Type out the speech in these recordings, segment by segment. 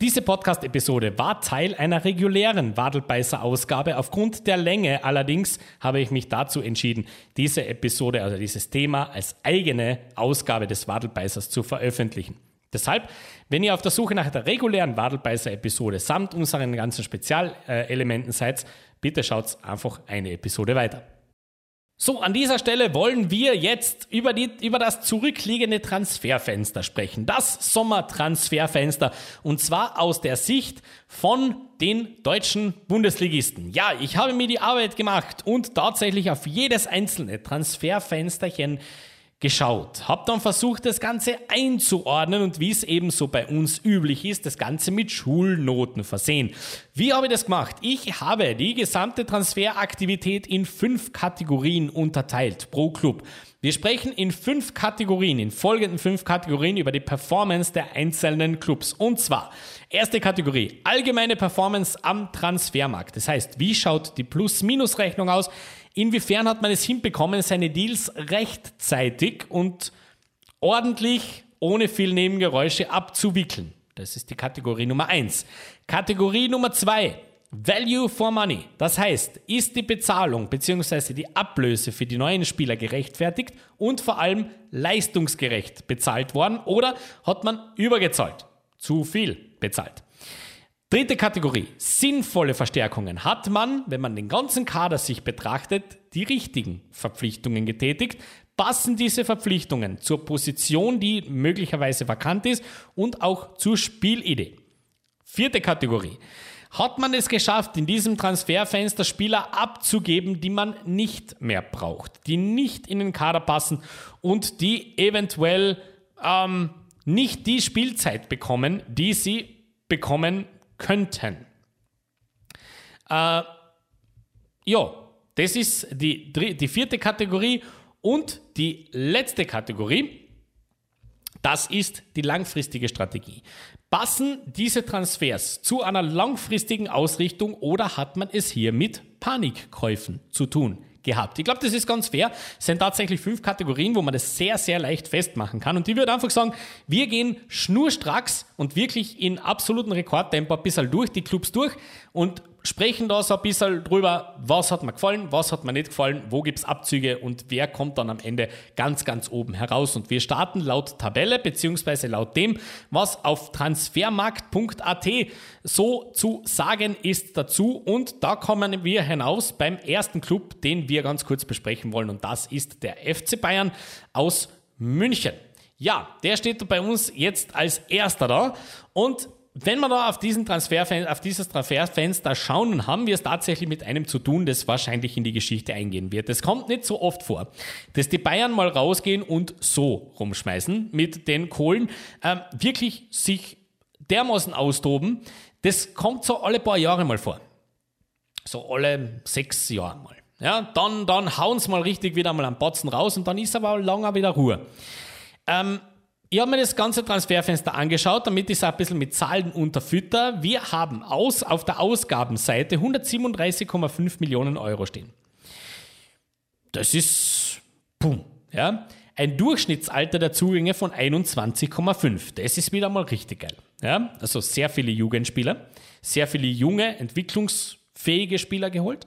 Diese Podcast-Episode war Teil einer regulären Wadelbeißer-Ausgabe. Aufgrund der Länge allerdings habe ich mich dazu entschieden, diese Episode, also dieses Thema, als eigene Ausgabe des Wadelbeißers zu veröffentlichen. Deshalb, wenn ihr auf der Suche nach der regulären Wadelbeißer-Episode samt unseren ganzen Spezialelementen seid, bitte schaut einfach eine Episode weiter. So, an dieser Stelle wollen wir jetzt über, die, über das zurückliegende Transferfenster sprechen. Das Sommertransferfenster. Und zwar aus der Sicht von den deutschen Bundesligisten. Ja, ich habe mir die Arbeit gemacht und tatsächlich auf jedes einzelne Transferfensterchen geschaut, habe dann versucht, das Ganze einzuordnen und wie es eben so bei uns üblich ist, das Ganze mit Schulnoten versehen. Wie habe ich das gemacht? Ich habe die gesamte Transferaktivität in fünf Kategorien unterteilt pro Club. Wir sprechen in fünf Kategorien, in folgenden fünf Kategorien über die Performance der einzelnen Clubs. Und zwar, erste Kategorie, allgemeine Performance am Transfermarkt. Das heißt, wie schaut die Plus-Minus-Rechnung aus? Inwiefern hat man es hinbekommen, seine Deals rechtzeitig und ordentlich, ohne viel Nebengeräusche abzuwickeln? Das ist die Kategorie Nummer eins. Kategorie Nummer zwei. Value for Money. Das heißt, ist die Bezahlung bzw. die Ablöse für die neuen Spieler gerechtfertigt und vor allem leistungsgerecht bezahlt worden oder hat man übergezahlt? Zu viel bezahlt. Dritte Kategorie, sinnvolle Verstärkungen. Hat man, wenn man den ganzen Kader sich betrachtet, die richtigen Verpflichtungen getätigt? Passen diese Verpflichtungen zur Position, die möglicherweise vakant ist und auch zur Spielidee? Vierte Kategorie. Hat man es geschafft, in diesem Transferfenster Spieler abzugeben, die man nicht mehr braucht, die nicht in den Kader passen und die eventuell ähm, nicht die Spielzeit bekommen, die sie bekommen könnten. Äh, ja, das ist die, die vierte Kategorie. Und die letzte Kategorie, das ist die langfristige Strategie. Passen diese Transfers zu einer langfristigen Ausrichtung oder hat man es hier mit Panikkäufen zu tun? Gehabt. Ich glaube, das ist ganz fair. Es sind tatsächlich fünf Kategorien, wo man das sehr, sehr leicht festmachen kann. Und ich würde einfach sagen, wir gehen schnurstracks und wirklich in absolutem Rekordtempo ein bisschen durch die Clubs durch und sprechen da so ein bisschen drüber, was hat mir gefallen, was hat mir nicht gefallen, wo gibt es Abzüge und wer kommt dann am Ende ganz, ganz oben heraus. Und wir starten laut Tabelle beziehungsweise laut dem, was auf transfermarkt.at so zu sagen ist dazu. Und da kommen wir hinaus beim ersten Club, den wir ganz kurz besprechen wollen. Und das ist der FC Bayern aus München. Ja, der steht bei uns jetzt als erster da. Und wenn wir da auf, diesen Transferfenster, auf dieses Transferfenster schauen, haben wir es tatsächlich mit einem zu tun, das wahrscheinlich in die Geschichte eingehen wird. Es kommt nicht so oft vor, dass die Bayern mal rausgehen und so rumschmeißen mit den Kohlen, ähm, wirklich sich dermaßen austoben. Das kommt so alle paar Jahre mal vor. So alle sechs Jahre mal. Ja, dann, dann hauen sie mal richtig wieder mal am Batzen raus und dann ist aber lange wieder Ruhe. Ähm, ich habe mir das ganze Transferfenster angeschaut, damit ich es ein bisschen mit Zahlen unterfütter. Wir haben aus, auf der Ausgabenseite 137,5 Millionen Euro stehen. Das ist, pum, ja. Ein Durchschnittsalter der Zugänge von 21,5. Das ist wieder mal richtig geil. Ja, also sehr viele Jugendspieler, sehr viele junge, entwicklungsfähige Spieler geholt.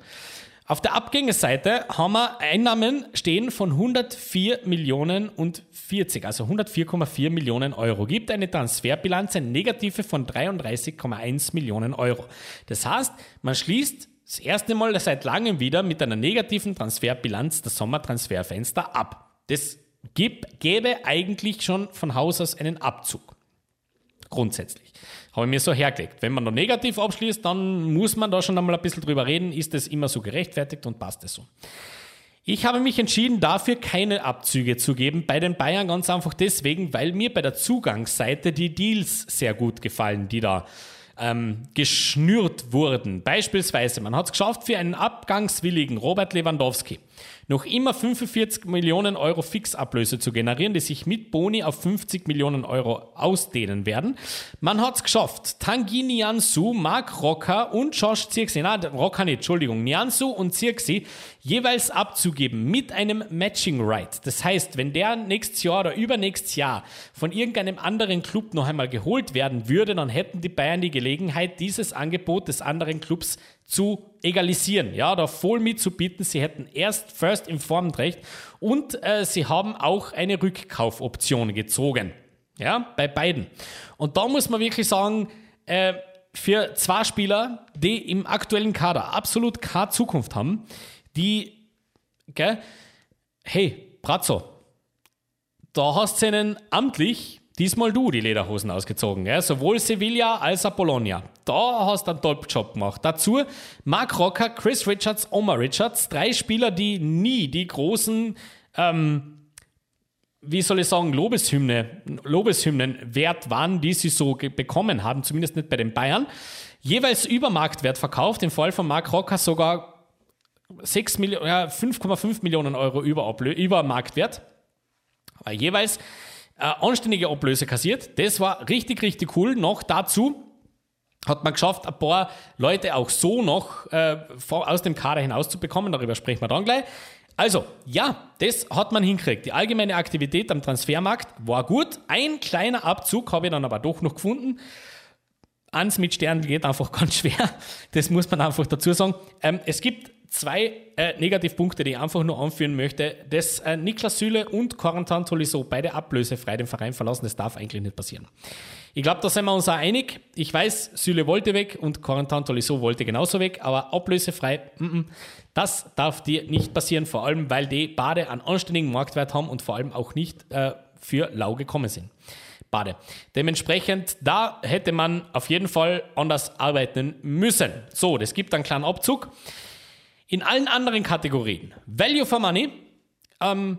Auf der Abgängeseite haben wir Einnahmen stehen von 104 Millionen und 40, also 104,4 Millionen Euro. Gibt eine Transferbilanz, eine negative von 33,1 Millionen Euro. Das heißt, man schließt das erste Mal seit langem wieder mit einer negativen Transferbilanz das Sommertransferfenster ab. Das gäbe eigentlich schon von Haus aus einen Abzug. Grundsätzlich. Habe ich mir so hergelegt. Wenn man da negativ abschließt, dann muss man da schon einmal ein bisschen drüber reden, ist das immer so gerechtfertigt und passt es so. Ich habe mich entschieden, dafür keine Abzüge zu geben bei den Bayern, ganz einfach deswegen, weil mir bei der Zugangsseite die Deals sehr gut gefallen, die da ähm, geschnürt wurden. Beispielsweise, man hat es geschafft für einen abgangswilligen Robert Lewandowski noch immer 45 Millionen Euro Fixablöse zu generieren, die sich mit Boni auf 50 Millionen Euro ausdehnen werden. Man hat es geschafft. Tanguy Niansu, Mark Rocker und Josh Zirksi, na, Rocker nicht, Entschuldigung, Niansu und Zirksi jeweils abzugeben mit einem Matching Right. Das heißt, wenn der nächstes Jahr oder übernächstes Jahr von irgendeinem anderen Club noch einmal geholt werden würde, dann hätten die Bayern die Gelegenheit, dieses Angebot des anderen Clubs zu egalisieren, ja, da voll mitzubieten. Sie hätten erst First Informed Recht und äh, sie haben auch eine Rückkaufoption gezogen. Ja, bei beiden. Und da muss man wirklich sagen, äh, für zwei Spieler, die im aktuellen Kader absolut keine Zukunft haben, die, gell, hey, Brazzo, da hast du einen amtlich diesmal du die Lederhosen ausgezogen. Gell? Sowohl Sevilla als auch Bologna. Da hast du einen Top-Job gemacht. Dazu Mark Rocker, Chris Richards, Omar Richards. Drei Spieler, die nie die großen, ähm, wie soll ich sagen, Lobeshymne, Lobeshymnen wert waren, die sie so bekommen haben. Zumindest nicht bei den Bayern. Jeweils über Marktwert verkauft. Im Fall von Mark Rocker sogar 5,5 Millionen Euro über, über Marktwert. Aber jeweils äh, anständige Ablöse kassiert. Das war richtig, richtig cool. Noch dazu hat man geschafft, ein paar Leute auch so noch äh, aus dem Kader hinauszubekommen. Darüber sprechen wir dann gleich. Also, ja, das hat man hinkriegt. Die allgemeine Aktivität am Transfermarkt war gut. Ein kleiner Abzug habe ich dann aber doch noch gefunden. Eins mit Sternen geht einfach ganz schwer. Das muss man einfach dazu sagen. Ähm, es gibt zwei äh, Negativpunkte, die ich einfach nur anführen möchte. Dass äh, Niklas Süle und Corentin Tolisso beide ablösefrei den Verein verlassen, das darf eigentlich nicht passieren. Ich glaube, da sind wir uns auch einig. Ich weiß, Süle wollte weg und Corentin Tolisso wollte genauso weg, aber ablösefrei, m -m, das darf dir nicht passieren, vor allem weil die Bade einen anständigen Marktwert haben und vor allem auch nicht äh, für lau gekommen sind. Bade. Dementsprechend, da hätte man auf jeden Fall anders arbeiten müssen. So, das gibt einen kleinen Abzug. In allen anderen Kategorien, Value for Money, ähm,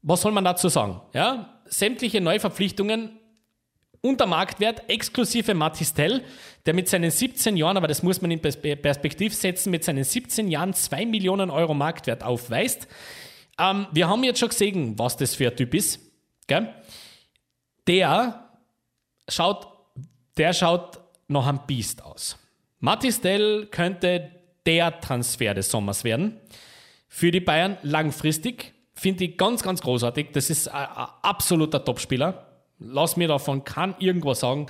was soll man dazu sagen? Ja, sämtliche Neuverpflichtungen unter Marktwert, exklusive Matistel, der mit seinen 17 Jahren, aber das muss man in Perspektiv setzen, mit seinen 17 Jahren 2 Millionen Euro Marktwert aufweist. Ähm, wir haben jetzt schon gesehen, was das für ein Typ ist. Gell? Der schaut, der schaut noch ein Biest aus. Matistel könnte der Transfer des Sommers werden. Für die Bayern langfristig. Finde ich ganz, ganz großartig. Das ist ein, ein absoluter Topspieler. Lass mir davon kann irgendwas sagen.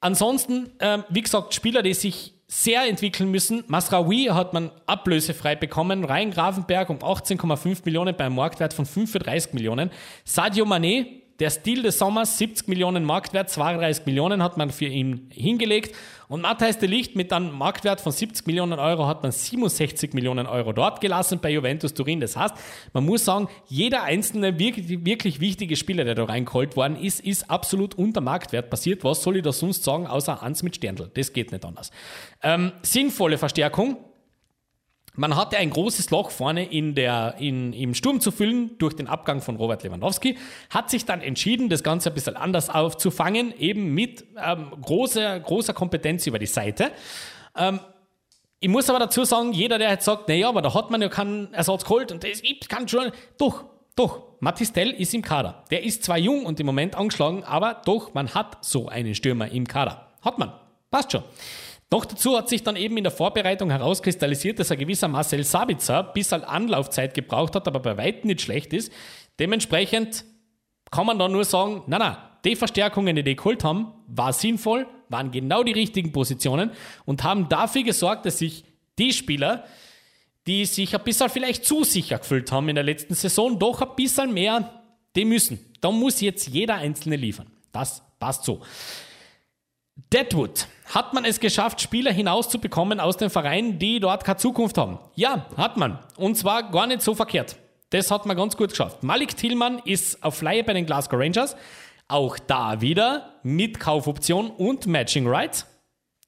Ansonsten, ähm, wie gesagt, Spieler, die sich sehr entwickeln müssen. Masraoui hat man ablösefrei bekommen. Rhein Grafenberg um 18,5 Millionen beim Marktwert von 35 Millionen. Sadio Mané der Stil des Sommers, 70 Millionen Marktwert, 32 Millionen hat man für ihn hingelegt. Und Matthijs de Licht mit einem Marktwert von 70 Millionen Euro hat man 67 Millionen Euro dort gelassen bei Juventus Turin. Das heißt, man muss sagen, jeder einzelne wirklich, wirklich wichtige Spieler, der da reingeholt worden ist, ist absolut unter Marktwert passiert. Was soll ich da sonst sagen, außer eins mit Sterndl? Das geht nicht anders. Ähm, sinnvolle Verstärkung, man hatte ein großes Loch vorne in der, in, im Sturm zu füllen durch den Abgang von Robert Lewandowski, hat sich dann entschieden, das Ganze ein bisschen anders aufzufangen, eben mit ähm, großer, großer Kompetenz über die Seite. Ähm, ich muss aber dazu sagen, jeder, der jetzt sagt, naja, aber da hat man ja keinen Ersatz geholt und das kann schon, doch, doch, Matistel ist im Kader. Der ist zwar jung und im Moment angeschlagen, aber doch, man hat so einen Stürmer im Kader. Hat man. Passt schon. Noch dazu hat sich dann eben in der Vorbereitung herauskristallisiert, dass ein gewisser Marcel Sabitzer bis halt Anlaufzeit gebraucht hat, aber bei weitem nicht schlecht ist. Dementsprechend kann man dann nur sagen, na na, die Verstärkungen, die die geholt haben, war sinnvoll, waren genau die richtigen Positionen und haben dafür gesorgt, dass sich die Spieler, die sich ein bisschen vielleicht zu sicher gefühlt haben in der letzten Saison, doch ein bisschen mehr, die müssen. Da muss jetzt jeder Einzelne liefern. Das passt so. Deadwood. Hat man es geschafft, Spieler hinauszubekommen aus den Vereinen, die dort keine Zukunft haben? Ja, hat man. Und zwar gar nicht so verkehrt. Das hat man ganz gut geschafft. Malik Tillmann ist auf Flyer bei den Glasgow Rangers. Auch da wieder mit Kaufoption und Matching Rights.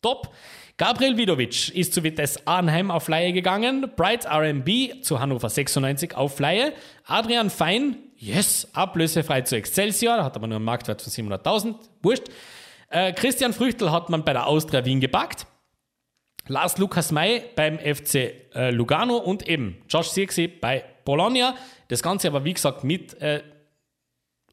Top. Gabriel Vidovic ist zu Vitesse Arnheim auf Leihe gegangen. Bright RMB zu Hannover 96 auf Leihe. Adrian Fein, yes, ablösefrei zu Excelsior. Hat aber nur einen Marktwert von 700.000. Wurscht. Äh, Christian Früchtel hat man bei der Austria Wien gepackt. Lars Lukas May beim FC äh, Lugano und eben Josh Sirksi bei Bologna. Das Ganze aber, wie gesagt, mit äh,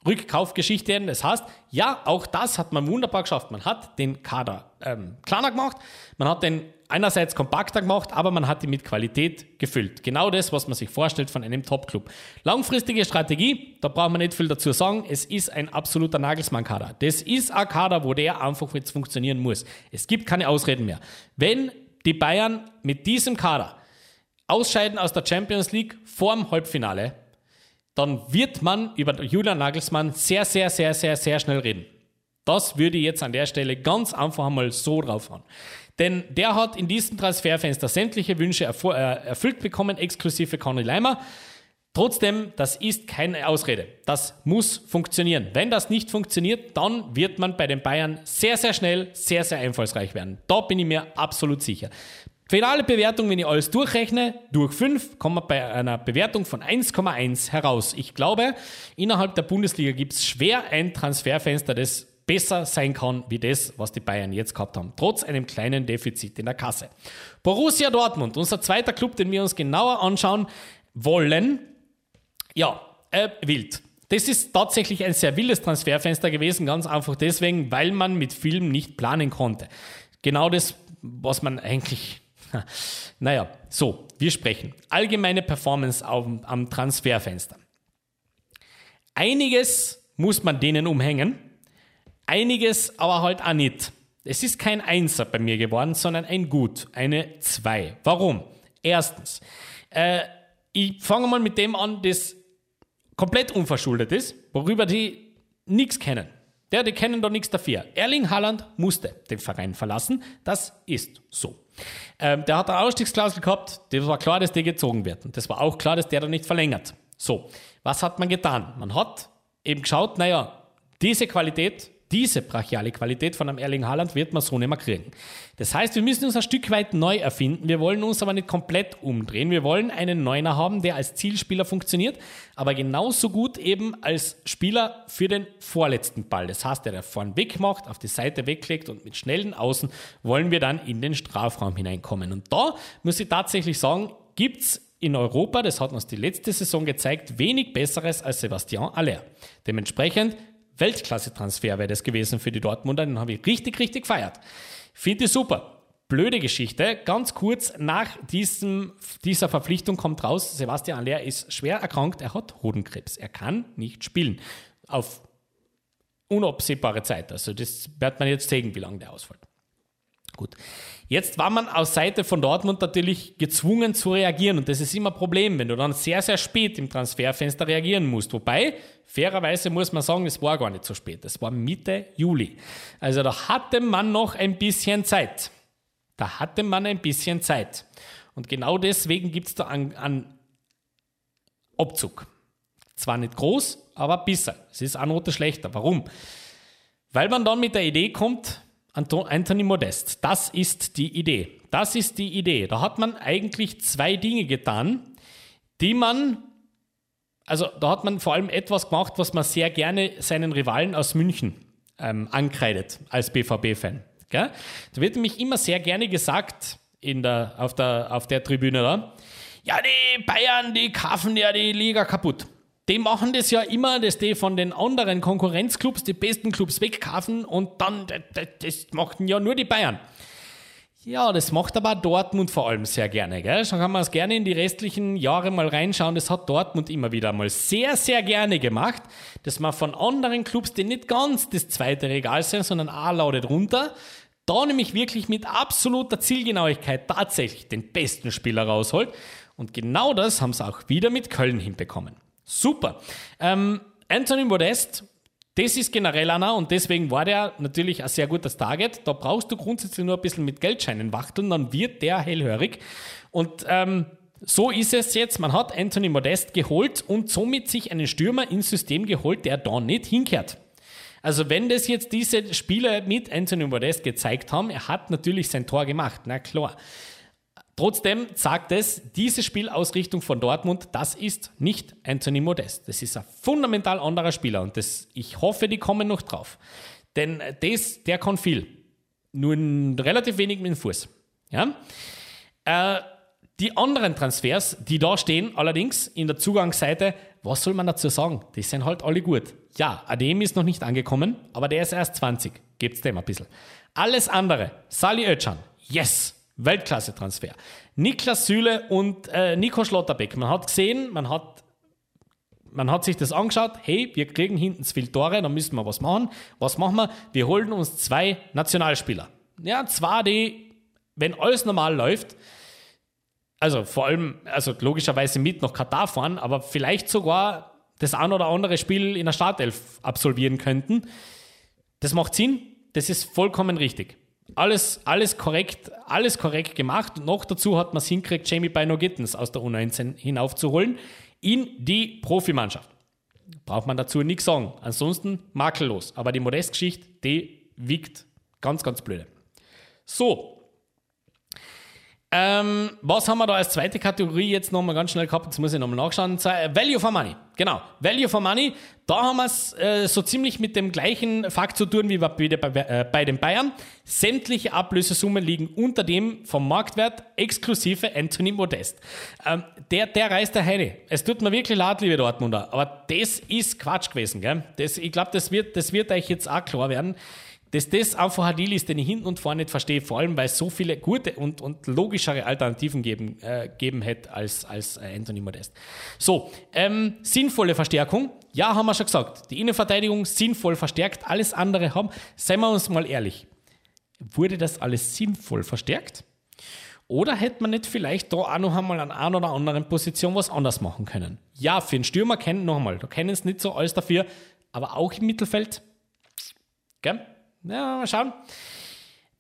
Rückkaufgeschichte. Das heißt, ja, auch das hat man wunderbar geschafft. Man hat den Kader ähm, kleiner gemacht, man hat den einerseits kompakter gemacht, aber man hat ihn mit Qualität gefüllt. Genau das, was man sich vorstellt von einem Top-Club. Langfristige Strategie, da braucht man nicht viel dazu sagen. Es ist ein absoluter Nagelsmann-Kader. Das ist ein Kader, wo der einfach jetzt funktionieren muss. Es gibt keine Ausreden mehr. Wenn die Bayern mit diesem Kader ausscheiden aus der Champions League vorm Halbfinale, dann wird man über Julian Nagelsmann sehr, sehr, sehr, sehr, sehr schnell reden. Das würde ich jetzt an der Stelle ganz einfach einmal so draufhauen. Denn der hat in diesem Transferfenster sämtliche Wünsche äh, erfüllt bekommen, exklusive Conny Leimer. Trotzdem, das ist keine Ausrede. Das muss funktionieren. Wenn das nicht funktioniert, dann wird man bei den Bayern sehr, sehr schnell sehr, sehr einfallsreich werden. Da bin ich mir absolut sicher. Finale Bewertung, wenn ich alles durchrechne, durch 5, kommt man bei einer Bewertung von 1,1 heraus. Ich glaube, innerhalb der Bundesliga gibt es schwer ein Transferfenster, das besser sein kann wie das, was die Bayern jetzt gehabt haben, trotz einem kleinen Defizit in der Kasse. Borussia Dortmund, unser zweiter Club, den wir uns genauer anschauen wollen, ja, äh, wild. Das ist tatsächlich ein sehr wildes Transferfenster gewesen, ganz einfach deswegen, weil man mit Filmen nicht planen konnte. Genau das, was man eigentlich naja, so, wir sprechen. Allgemeine Performance am, am Transferfenster. Einiges muss man denen umhängen, einiges aber halt auch nicht. Es ist kein Einser bei mir geworden, sondern ein Gut, eine Zwei. Warum? Erstens, äh, ich fange mal mit dem an, das komplett unverschuldet ist, worüber die nichts kennen. Der, die kennen doch nichts dafür. Erling Haaland musste den Verein verlassen. Das ist so. Ähm, der hat eine Ausstiegsklausel gehabt. Das war klar, dass der gezogen wird. Und das war auch klar, dass der da nicht verlängert. So, was hat man getan? Man hat eben geschaut, naja, diese Qualität diese brachiale Qualität von einem Erling Haaland wird man so nicht mehr kriegen. Das heißt, wir müssen uns ein Stück weit neu erfinden. Wir wollen uns aber nicht komplett umdrehen. Wir wollen einen Neuner haben, der als Zielspieler funktioniert, aber genauso gut eben als Spieler für den vorletzten Ball. Das heißt, der, der vorn weg macht, auf die Seite weglegt und mit schnellen Außen wollen wir dann in den Strafraum hineinkommen. Und da muss ich tatsächlich sagen, gibt es in Europa, das hat uns die letzte Saison gezeigt, wenig Besseres als Sebastian Aller. Dementsprechend Weltklasse-Transfer wäre das gewesen für die Dortmunder. Den habe ich richtig, richtig gefeiert. Finde ich super. Blöde Geschichte. Ganz kurz nach diesem, dieser Verpflichtung kommt raus, Sebastian Aller ist schwer erkrankt, er hat Hodenkrebs. Er kann nicht spielen. Auf unabsehbare Zeit. Also das wird man jetzt sehen, wie lange der ausfällt. Gut. Jetzt war man aus Seite von Dortmund natürlich gezwungen zu reagieren und das ist immer ein Problem, wenn du dann sehr, sehr spät im Transferfenster reagieren musst. Wobei, fairerweise muss man sagen, es war gar nicht so spät. Es war Mitte Juli. Also da hatte man noch ein bisschen Zeit. Da hatte man ein bisschen Zeit. Und genau deswegen gibt es da einen, Abzug. Zwar nicht groß, aber besser. Es ist eine Note schlechter. Warum? Weil man dann mit der Idee kommt, Anthony Modest, das ist die Idee. Das ist die Idee. Da hat man eigentlich zwei Dinge getan, die man, also da hat man vor allem etwas gemacht, was man sehr gerne seinen Rivalen aus München ähm, ankreidet als BVB-Fan. Da wird nämlich immer sehr gerne gesagt in der, auf, der, auf der Tribüne da, ja, die Bayern, die kaufen ja die Liga kaputt die machen das ja immer, dass die von den anderen Konkurrenzclubs die besten Clubs wegkaufen und dann, das, das machten ja nur die Bayern. Ja, das macht aber Dortmund vor allem sehr gerne. Gell? Schon kann man es gerne in die restlichen Jahre mal reinschauen. Das hat Dortmund immer wieder mal sehr, sehr gerne gemacht, dass man von anderen Clubs, die nicht ganz das zweite Regal sind, sondern A lautet runter, da nämlich wirklich mit absoluter Zielgenauigkeit tatsächlich den besten Spieler rausholt. Und genau das haben sie auch wieder mit Köln hinbekommen. Super. Ähm, Anthony Modest, das ist generell einer und deswegen war der natürlich ein sehr gutes Target. Da brauchst du grundsätzlich nur ein bisschen mit Geldscheinen wachteln, dann wird der hellhörig. Und ähm, so ist es jetzt. Man hat Anthony Modest geholt und somit sich einen Stürmer ins System geholt, der da nicht hinkehrt. Also wenn das jetzt diese Spieler mit Anthony Modest gezeigt haben, er hat natürlich sein Tor gemacht, na klar. Trotzdem sagt es, diese Spielausrichtung von Dortmund, das ist nicht Anthony Modest. Das ist ein fundamental anderer Spieler und das, ich hoffe, die kommen noch drauf. Denn das, der kann viel. Nur relativ wenig mit dem Fuß. Ja? Äh, die anderen Transfers, die da stehen, allerdings in der Zugangsseite, was soll man dazu sagen? Die sind halt alle gut. Ja, Adem ist noch nicht angekommen, aber der ist erst 20. Gebt's dem ein bisschen. Alles andere, Sali Özcan, yes, Weltklasse-Transfer. Niklas Süle und äh, Nico Schlotterbeck. Man hat gesehen, man hat, man hat sich das angeschaut, hey, wir kriegen hinten zu viele Tore, da müssen wir was machen. Was machen wir? Wir holen uns zwei Nationalspieler. Ja, zwei, die, wenn alles normal läuft, also vor allem, also logischerweise mit nach Katar fahren, aber vielleicht sogar das ein oder andere Spiel in der Startelf absolvieren könnten. Das macht Sinn, das ist vollkommen richtig. Alles, alles korrekt, alles korrekt gemacht. Und noch dazu hat man es hinkriegt, Jamie Bino Gittens aus der U19 hinaufzuholen in die Profimannschaft. Braucht man dazu nichts sagen. Ansonsten makellos. Aber die Modestgeschichte, die wiegt ganz, ganz blöde. So, ähm, was haben wir da als zweite Kategorie jetzt nochmal ganz schnell gehabt? Jetzt muss ich nochmal nachschauen. Value for Money. Genau. Value for Money. Da haben wir es äh, so ziemlich mit dem gleichen Fakt zu tun wie bei, äh, bei den Bayern. Sämtliche Ablösesummen liegen unter dem vom Marktwert exklusive Anthony Modest. Ähm, der, der reißt der Heide. Es tut mir wirklich leid, liebe Dortmunder, aber das ist Quatsch gewesen. Gell? Das, ich glaube, das wird, das wird euch jetzt auch klar werden dass das einfach ein Deal ist, den ich hinten und vorne nicht verstehe, vor allem weil es so viele gute und, und logischere Alternativen geben, äh, geben hätte als, als äh, Anthony Modest. So, ähm, sinnvolle Verstärkung. Ja, haben wir schon gesagt. Die Innenverteidigung sinnvoll verstärkt, alles andere haben. Seien wir uns mal ehrlich. Wurde das alles sinnvoll verstärkt? Oder hätte man nicht vielleicht da auch noch einmal an einer oder anderen Position was anders machen können? Ja, für einen Stürmer kennen noch einmal, da kennen es nicht so alles dafür, aber auch im Mittelfeld. Gell? Ja, mal schauen.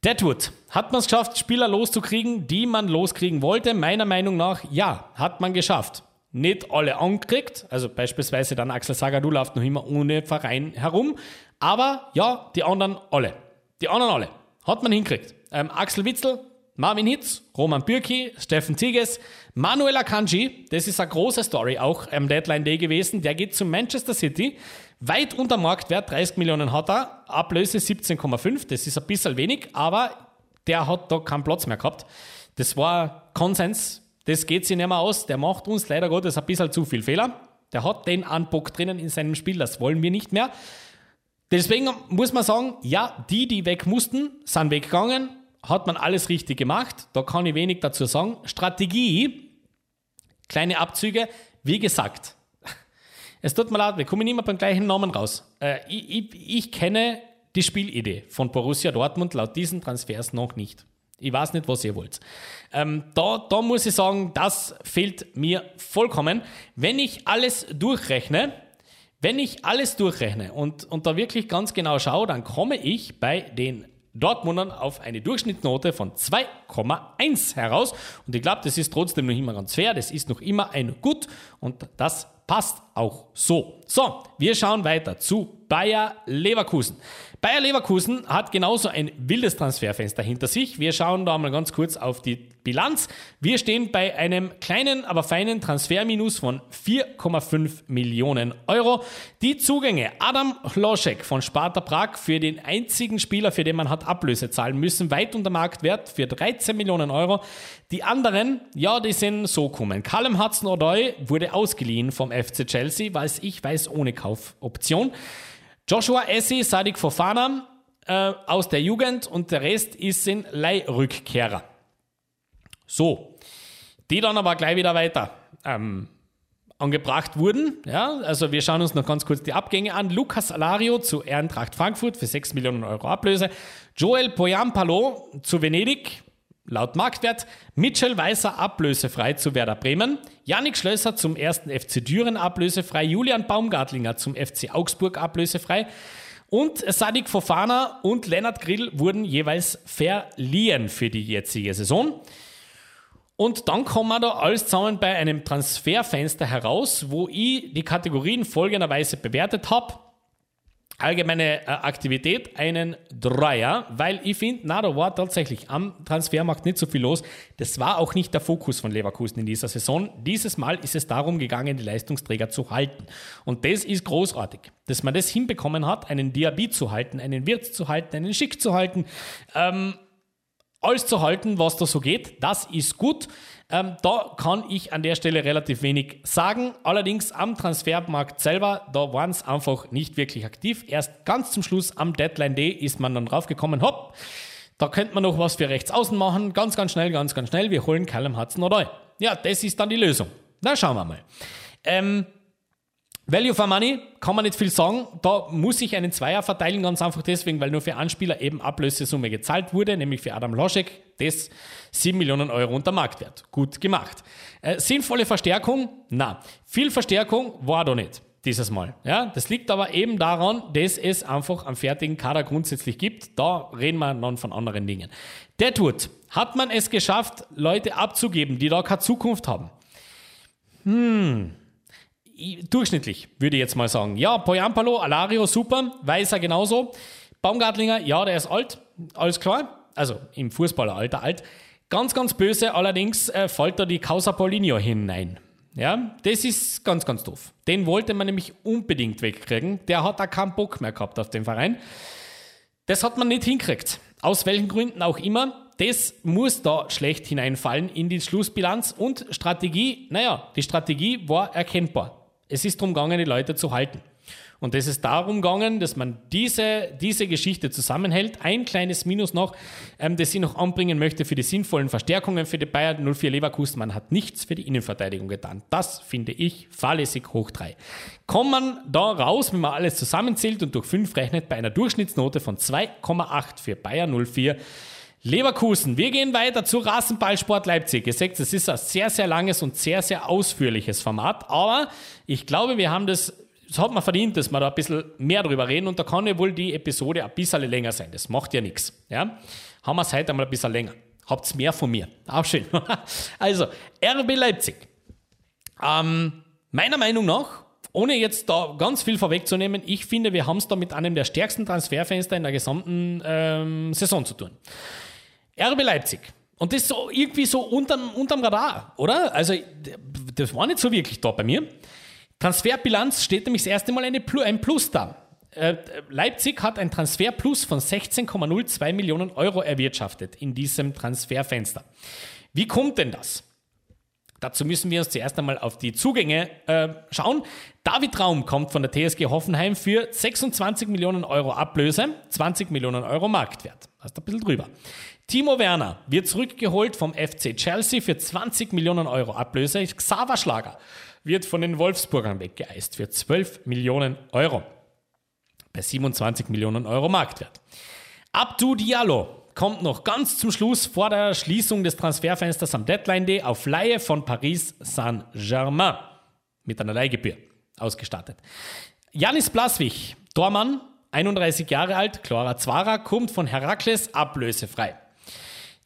Deadwood. Hat man es geschafft, Spieler loszukriegen, die man loskriegen wollte? Meiner Meinung nach, ja, hat man geschafft. Nicht alle angekriegt, also beispielsweise dann Axel Sagadou läuft noch immer ohne Verein herum, aber ja, die anderen alle. Die anderen alle. Hat man hinkriegt. Ähm, Axel Witzel, Marvin Hitz, Roman Bürki, Steffen Tigges, Manuel Akanji, das ist eine große Story auch am Deadline Day gewesen, der geht zu Manchester City, Weit unter Marktwert, 30 Millionen hat er, Ablöse 17,5, das ist ein bisschen wenig, aber der hat da keinen Platz mehr gehabt. Das war Konsens, das geht sich nicht mehr aus, der macht uns leider Gottes ein bisschen zu viel Fehler. Der hat den Anbock drinnen in seinem Spiel, das wollen wir nicht mehr. Deswegen muss man sagen, ja, die, die weg mussten, sind weggegangen, hat man alles richtig gemacht, da kann ich wenig dazu sagen. Strategie, kleine Abzüge, wie gesagt, es tut mir leid, wir kommen immer beim gleichen Namen raus. Äh, ich, ich, ich kenne die Spielidee von Borussia Dortmund laut diesen Transfers noch nicht. Ich weiß nicht, was ihr wollt. Ähm, da, da muss ich sagen, das fehlt mir vollkommen. Wenn ich alles durchrechne, wenn ich alles durchrechne und, und da wirklich ganz genau schaue, dann komme ich bei den Dortmundern auf eine Durchschnittsnote von 2,1 heraus. Und ich glaube, das ist trotzdem noch immer ganz fair. Das ist noch immer ein Gut und das passt auch so. So, wir schauen weiter zu Bayer Leverkusen. Bayer Leverkusen hat genauso ein wildes Transferfenster hinter sich. Wir schauen da mal ganz kurz auf die Bilanz. Wir stehen bei einem kleinen, aber feinen Transferminus von 4,5 Millionen Euro. Die Zugänge Adam Hloschek von Sparta Prag für den einzigen Spieler, für den man hat Ablöse zahlen müssen, weit unter Marktwert für 13 Millionen Euro. Die anderen, ja, die sind so kommen. Callum Hudson-Odoi wurde ausgeliehen vom FC Chelsea, weiß ich weiß, ohne Kaufoption. Joshua Essi, Sadik Fofana äh, aus der Jugend und der Rest ist in Leihrückkehrer. So, die dann aber gleich wieder weiter ähm, angebracht wurden. Ja, also wir schauen uns noch ganz kurz die Abgänge an. Lukas Alario zu Ehrentracht Frankfurt für 6 Millionen Euro Ablöse. Joel Poyampalo zu Venedig laut Marktwert. Mitchell Weißer ablösefrei zu Werder Bremen. Yannick Schlösser zum ersten FC Düren ablösefrei. Julian Baumgartlinger zum FC Augsburg ablösefrei. Und Sadik Fofana und Lennart Grill wurden jeweils verliehen für die jetzige Saison. Und dann kommen wir da alles zusammen bei einem Transferfenster heraus, wo ich die Kategorien folgenderweise bewertet habe allgemeine äh, Aktivität einen Dreier, weil ich finde, na, da war tatsächlich am Transfermarkt nicht so viel los. Das war auch nicht der Fokus von Leverkusen in dieser Saison. Dieses Mal ist es darum gegangen, die Leistungsträger zu halten. Und das ist großartig, dass man das hinbekommen hat, einen Diaby zu halten, einen Wirt zu halten, einen Schick zu halten. Ähm, alles zu halten, was da so geht. Das ist gut. Ähm, da kann ich an der Stelle relativ wenig sagen. Allerdings am Transfermarkt selber, da waren es einfach nicht wirklich aktiv. Erst ganz zum Schluss am Deadline Day ist man dann draufgekommen, hopp, da könnte man noch was für rechts außen machen. Ganz, ganz schnell, ganz, ganz schnell. Wir holen Callum Hudson oder Ja, das ist dann die Lösung. Na, schauen wir mal. Ähm, Value for Money kann man nicht viel sagen. Da muss ich einen Zweier verteilen, ganz einfach deswegen, weil nur für Anspieler eben Ablösesumme gezahlt wurde, nämlich für Adam Loschek, das 7 Millionen Euro unter Marktwert. Gut gemacht. Äh, sinnvolle Verstärkung? Na, viel Verstärkung war da nicht dieses Mal. Ja, das liegt aber eben daran, dass es einfach einen fertigen Kader grundsätzlich gibt. Da reden wir dann von anderen Dingen. Tut. Hat man es geschafft, Leute abzugeben, die da keine Zukunft haben? Hm, durchschnittlich, würde ich jetzt mal sagen. Ja, Poyampalo, Alario, super, Weißer genauso. Baumgartlinger, ja, der ist alt, alles klar. Also im Fußballeralter alt. Ganz, ganz böse allerdings äh, fällt da die Causa Paulinho hinein. Ja, das ist ganz, ganz doof. Den wollte man nämlich unbedingt wegkriegen. Der hat da keinen Bock mehr gehabt auf den Verein. Das hat man nicht hinkriegt. Aus welchen Gründen auch immer das muss da schlecht hineinfallen in die Schlussbilanz und Strategie, naja, die Strategie war erkennbar. Es ist darum gegangen, die Leute zu halten. Und es ist darum gegangen, dass man diese, diese Geschichte zusammenhält. Ein kleines Minus noch, ähm, das ich noch anbringen möchte für die sinnvollen Verstärkungen für die Bayern 04 Leverkusen. Man hat nichts für die Innenverteidigung getan. Das finde ich fahrlässig hoch 3. Kommt man da raus, wenn man alles zusammenzählt und durch 5 rechnet, bei einer Durchschnittsnote von 2,8 für Bayern 04 Leverkusen, wir gehen weiter zu Rasenballsport Leipzig. Ihr seht, es ist ein sehr, sehr langes und sehr, sehr ausführliches Format, aber ich glaube, wir haben das, das hat man verdient, dass wir da ein bisschen mehr drüber reden und da kann ja wohl die Episode ein bisschen länger sein. Das macht ja nichts. Ja? Haben wir es heute einmal ein bisschen länger. Habt's mehr von mir. Auch schön. also, RB Leipzig. Ähm, meiner Meinung nach, ohne jetzt da ganz viel vorwegzunehmen, ich finde, wir haben es da mit einem der stärksten Transferfenster in der gesamten ähm, Saison zu tun. RB Leipzig. Und das so irgendwie so unterm, unterm Radar, oder? Also, das war nicht so wirklich da bei mir. Transferbilanz steht nämlich das erste Mal eine, ein Plus da. Äh, Leipzig hat ein Transferplus von 16,02 Millionen Euro erwirtschaftet in diesem Transferfenster. Wie kommt denn das? Dazu müssen wir uns zuerst einmal auf die Zugänge äh, schauen. David Raum kommt von der TSG Hoffenheim für 26 Millionen Euro Ablöse, 20 Millionen Euro Marktwert. Hast ein bisschen drüber. Timo Werner wird zurückgeholt vom FC Chelsea für 20 Millionen Euro Ablöse. Xaver Schlager wird von den Wolfsburgern weggeeist für 12 Millionen Euro. Bei 27 Millionen Euro Marktwert. Abdu Diallo kommt noch ganz zum Schluss vor der Schließung des Transferfensters am Deadline Day auf Laie von Paris Saint-Germain mit einer Leihgebühr ausgestattet. Janis Blaswig, Tormann, 31 Jahre alt, Clara Zwara, kommt von Herakles ablösefrei.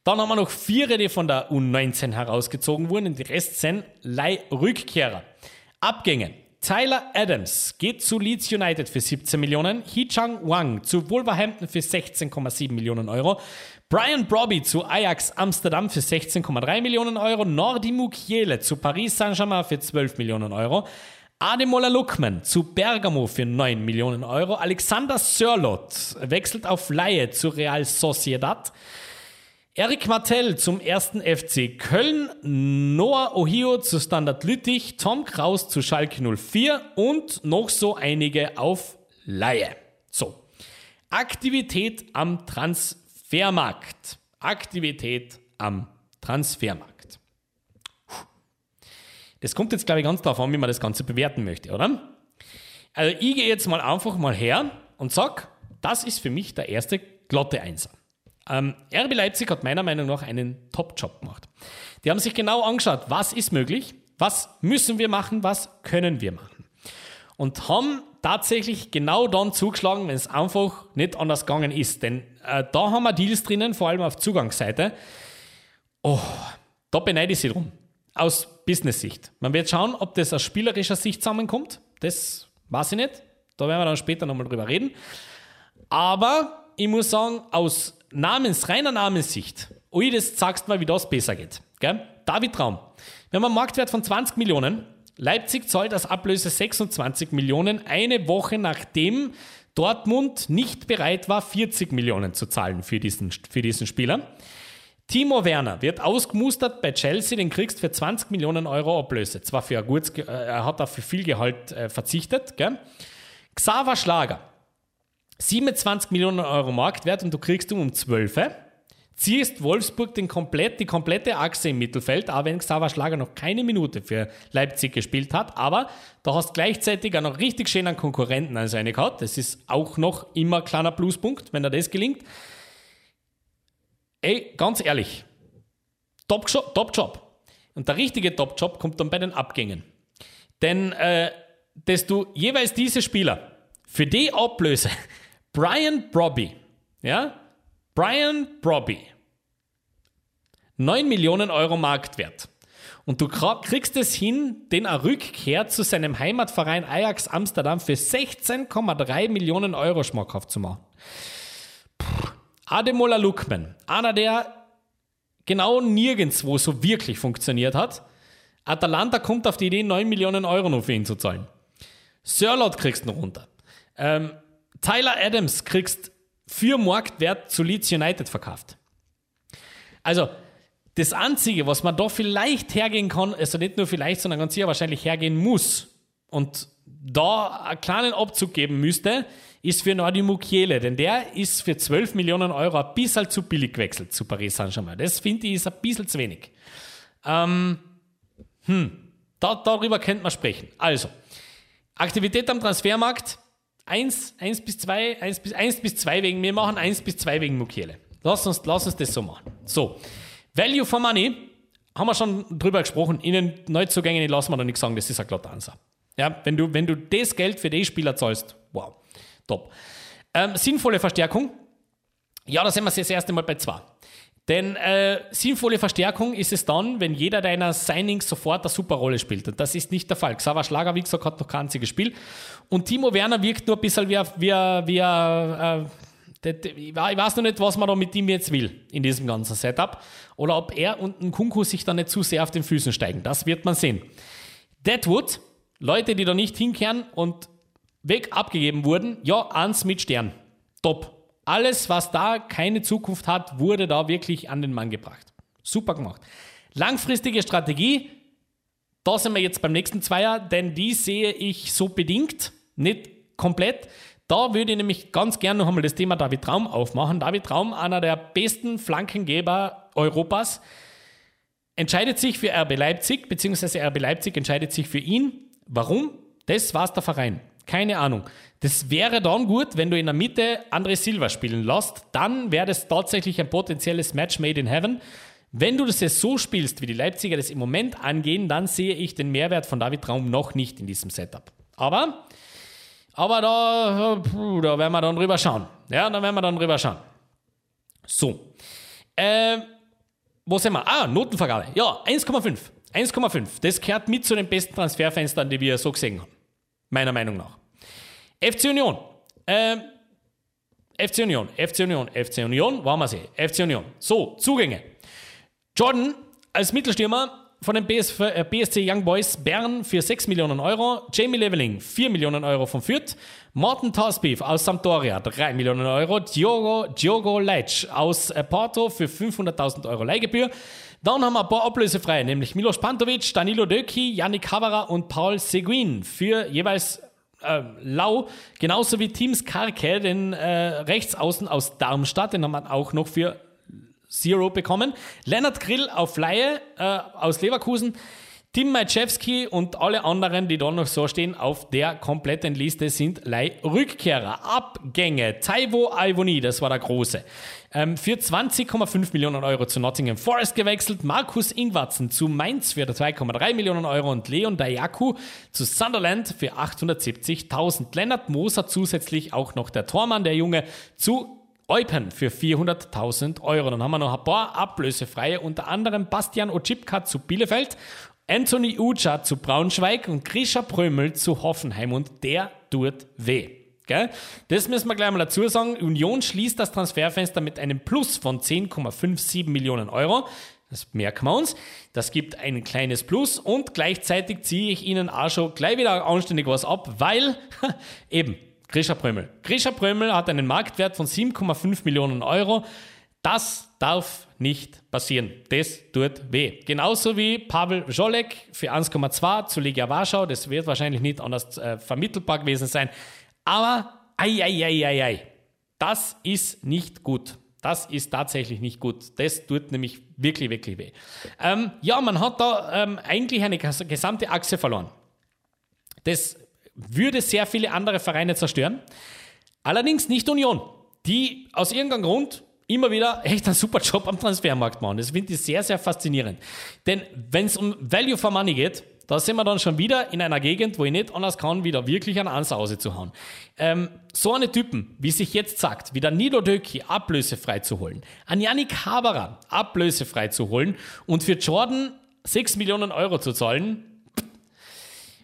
Dann haben wir noch vier, die von der U19 herausgezogen wurden. Die Rest sind Leihrückkehrer. Abgänge. Tyler Adams geht zu Leeds United für 17 Millionen, Hee-Chang Wang zu Wolverhampton für 16,7 Millionen Euro, Brian Brobby zu Ajax Amsterdam für 16,3 Millionen Euro, Nordi Mukiele zu Paris Saint-Germain für 12 Millionen Euro, Ademola Lukman zu Bergamo für 9 Millionen Euro, Alexander Sörlot wechselt auf Laie zu Real Sociedad, Erik Martell zum ersten FC Köln, Noah Ohio zu Standard Lüttich, Tom Kraus zu Schalke 04 und noch so einige auf Laie. So, Aktivität am Transfermarkt. Aktivität am Transfermarkt. Das kommt jetzt, glaube ich, ganz darauf an, wie man das Ganze bewerten möchte, oder? Also ich gehe jetzt mal einfach mal her und sag, das ist für mich der erste glatte Einser. Ähm, RB Leipzig hat meiner Meinung nach einen Top-Job gemacht. Die haben sich genau angeschaut, was ist möglich, was müssen wir machen, was können wir machen. Und haben tatsächlich genau dann zugeschlagen, wenn es einfach nicht anders gegangen ist. Denn äh, da haben wir Deals drinnen, vor allem auf Zugangsseite. Oh, da beneide ich sie drum. Aus Business-Sicht. Man wird schauen, ob das aus spielerischer Sicht zusammenkommt. Das weiß ich nicht. Da werden wir dann später nochmal drüber reden. Aber ich muss sagen, aus Namens, reiner Namenssicht, ui, das sagst mal, wie das besser geht. Gell? David Traum. Wir haben einen Marktwert von 20 Millionen. Leipzig zahlt als Ablöse 26 Millionen, eine Woche nachdem Dortmund nicht bereit war, 40 Millionen zu zahlen für diesen, für diesen Spieler. Timo Werner wird ausgemustert bei Chelsea, den kriegst für 20 Millionen Euro Ablöse. Zwar für ein gutes, äh, er hat auf viel Gehalt äh, verzichtet. Gell? Xaver Schlager, 27 Millionen Euro Marktwert und du kriegst ihn um 12. Ziehst Wolfsburg den komplett, die komplette Achse im Mittelfeld, auch wenn Xaver Schlager noch keine Minute für Leipzig gespielt hat. Aber da hast gleichzeitig auch noch richtig schön einen Konkurrenten an seine gehabt. Das ist auch noch immer ein kleiner Pluspunkt, wenn er das gelingt. Ey, ganz ehrlich, Top-Job. Top -Job. Und der richtige Top-Job kommt dann bei den Abgängen. Denn, äh, dass du jeweils diese Spieler für die Ablöse, Brian Brobby, ja, Brian Brobby, 9 Millionen Euro Marktwert. Und du kriegst es hin, den eine Rückkehr zu seinem Heimatverein Ajax Amsterdam für 16,3 Millionen Euro schmackhaft zu machen. Puh. Ademola Lukman, einer, der genau nirgendwo so wirklich funktioniert hat. Atalanta kommt auf die Idee, 9 Millionen Euro nur für ihn zu zahlen. Sirlot kriegst du noch runter. Ähm, Tyler Adams kriegst für Marktwert zu Leeds United verkauft. Also, das Einzige, was man da vielleicht hergehen kann, also nicht nur vielleicht, sondern ganz sicher wahrscheinlich hergehen muss und da einen kleinen Abzug geben müsste, ist für Nordi Mukiele, denn der ist für 12 Millionen Euro ein bisschen zu billig gewechselt zu Paris Saint-Germain. Das finde ich ist ein bisschen zu wenig. Ähm, hm, da, darüber könnte man sprechen. Also, Aktivität am Transfermarkt, 1, 1 bis 2, 1 bis, 1 bis 2 wegen, wir machen 1 bis 2 wegen Mukiele. Lass uns, lass uns das so machen. So, Value for Money, haben wir schon drüber gesprochen, in den Neuzugängen lassen wir da nichts sagen, das ist ein glatter Ansatz. Ja, wenn du, wenn du das Geld für die Spieler zahlst, wow. Top. Ähm, sinnvolle Verstärkung. Ja, da sind wir das erste Mal bei zwei. Denn äh, sinnvolle Verstärkung ist es dann, wenn jeder deiner Signings sofort eine super Rolle spielt. Und das ist nicht der Fall. Xaver Schlager, wie gesagt, hat noch kein einziges Spiel. Und Timo Werner wirkt nur ein bisschen wie, wie, wie äh, ich weiß noch nicht, was man da mit ihm jetzt will in diesem ganzen Setup. Oder ob er und ein Kunku sich da nicht zu sehr auf den Füßen steigen. Das wird man sehen. Deadwood, Leute, die da nicht hinkehren und weg abgegeben wurden, ja, eins mit Stern. Top. Alles, was da keine Zukunft hat, wurde da wirklich an den Mann gebracht. Super gemacht. Langfristige Strategie, da sind wir jetzt beim nächsten Zweier, denn die sehe ich so bedingt, nicht komplett. Da würde ich nämlich ganz gerne noch einmal das Thema David Traum aufmachen. David Traum, einer der besten Flankengeber Europas, entscheidet sich für RB Leipzig, beziehungsweise RB Leipzig entscheidet sich für ihn. Warum? Das war's der Verein. Keine Ahnung. Das wäre dann gut, wenn du in der Mitte André Silva spielen lässt. Dann wäre das tatsächlich ein potenzielles Match made in heaven. Wenn du das jetzt so spielst, wie die Leipziger das im Moment angehen, dann sehe ich den Mehrwert von David Traum noch nicht in diesem Setup. Aber, aber da, da werden wir dann drüber schauen. Ja, da werden wir dann drüber schauen. So. Äh, wo sind wir? Ah, Notenvergabe. Ja, 1,5. 1,5. Das gehört mit zu den besten Transferfenstern, die wir so gesehen haben. Meiner Meinung nach. FC Union. Ähm, FC Union, FC Union, FC Union, wollen wir sehen. FC Union. So, Zugänge. Jordan als Mittelstürmer von den BS, äh, BSC Young Boys Bern für 6 Millionen Euro. Jamie Leveling 4 Millionen Euro von Fürth. Morten Tausbeef aus Sampdoria 3 Millionen Euro. Diogo, Diogo Leitsch aus äh, Porto für 500.000 Euro Leihgebühr. Dann haben wir ein paar ablösefreie, nämlich Milos Pantovic, Danilo Döki, Yannick Havara und Paul Seguin für jeweils äh, Lau, genauso wie Teams Karke, den äh, Rechtsaußen aus Darmstadt, den haben wir auch noch für Zero bekommen. Lennart Grill auf Laie äh, aus Leverkusen. Tim Majewski und alle anderen, die da noch so stehen, auf der kompletten Liste sind Leih-Rückkehrer. Abgänge. Taiwo Alvoni, das war der große. Ähm, für 20,5 Millionen Euro zu Nottingham Forest gewechselt. Markus Ingwatzen zu Mainz für 2,3 Millionen Euro und Leon Dayaku zu Sunderland für 870.000. Lennart Moser zusätzlich auch noch der Tormann, der Junge, zu Eupen für 400.000 Euro. Dann haben wir noch ein paar ablösefreie, unter anderem Bastian Ojipka zu Bielefeld Anthony Uja zu Braunschweig und Grisha Prömel zu Hoffenheim und der tut weh. Gell? Das müssen wir gleich mal dazu sagen. Union schließt das Transferfenster mit einem Plus von 10,57 Millionen Euro. Das merken wir uns. Das gibt ein kleines Plus und gleichzeitig ziehe ich Ihnen auch schon gleich wieder anständig was ab, weil eben Grisha Prömel. Grisha Prömel hat einen Marktwert von 7,5 Millionen Euro. Das darf nicht passieren. Das tut weh. Genauso wie Pavel Jolek für 1,2 zu Legia Warschau. Das wird wahrscheinlich nicht anders äh, vermittelbar gewesen sein. Aber, ei, ei, ei, ei, ei. Das ist nicht gut. Das ist tatsächlich nicht gut. Das tut nämlich wirklich, wirklich weh. Ähm, ja, man hat da ähm, eigentlich eine gesamte Achse verloren. Das würde sehr viele andere Vereine zerstören. Allerdings nicht Union, die aus irgendeinem Grund immer wieder echt einen super Job am Transfermarkt machen. Das finde ich sehr, sehr faszinierend. Denn wenn es um Value for Money geht, da sind wir dann schon wieder in einer Gegend, wo ich nicht anders kann, wieder wirklich einen Ansause zu hauen. Ähm, so eine Typen, wie sich jetzt sagt, wie der Nido Döki ablösefrei zu holen, an Yannick Haberer ablösefrei zu holen und für Jordan 6 Millionen Euro zu zahlen,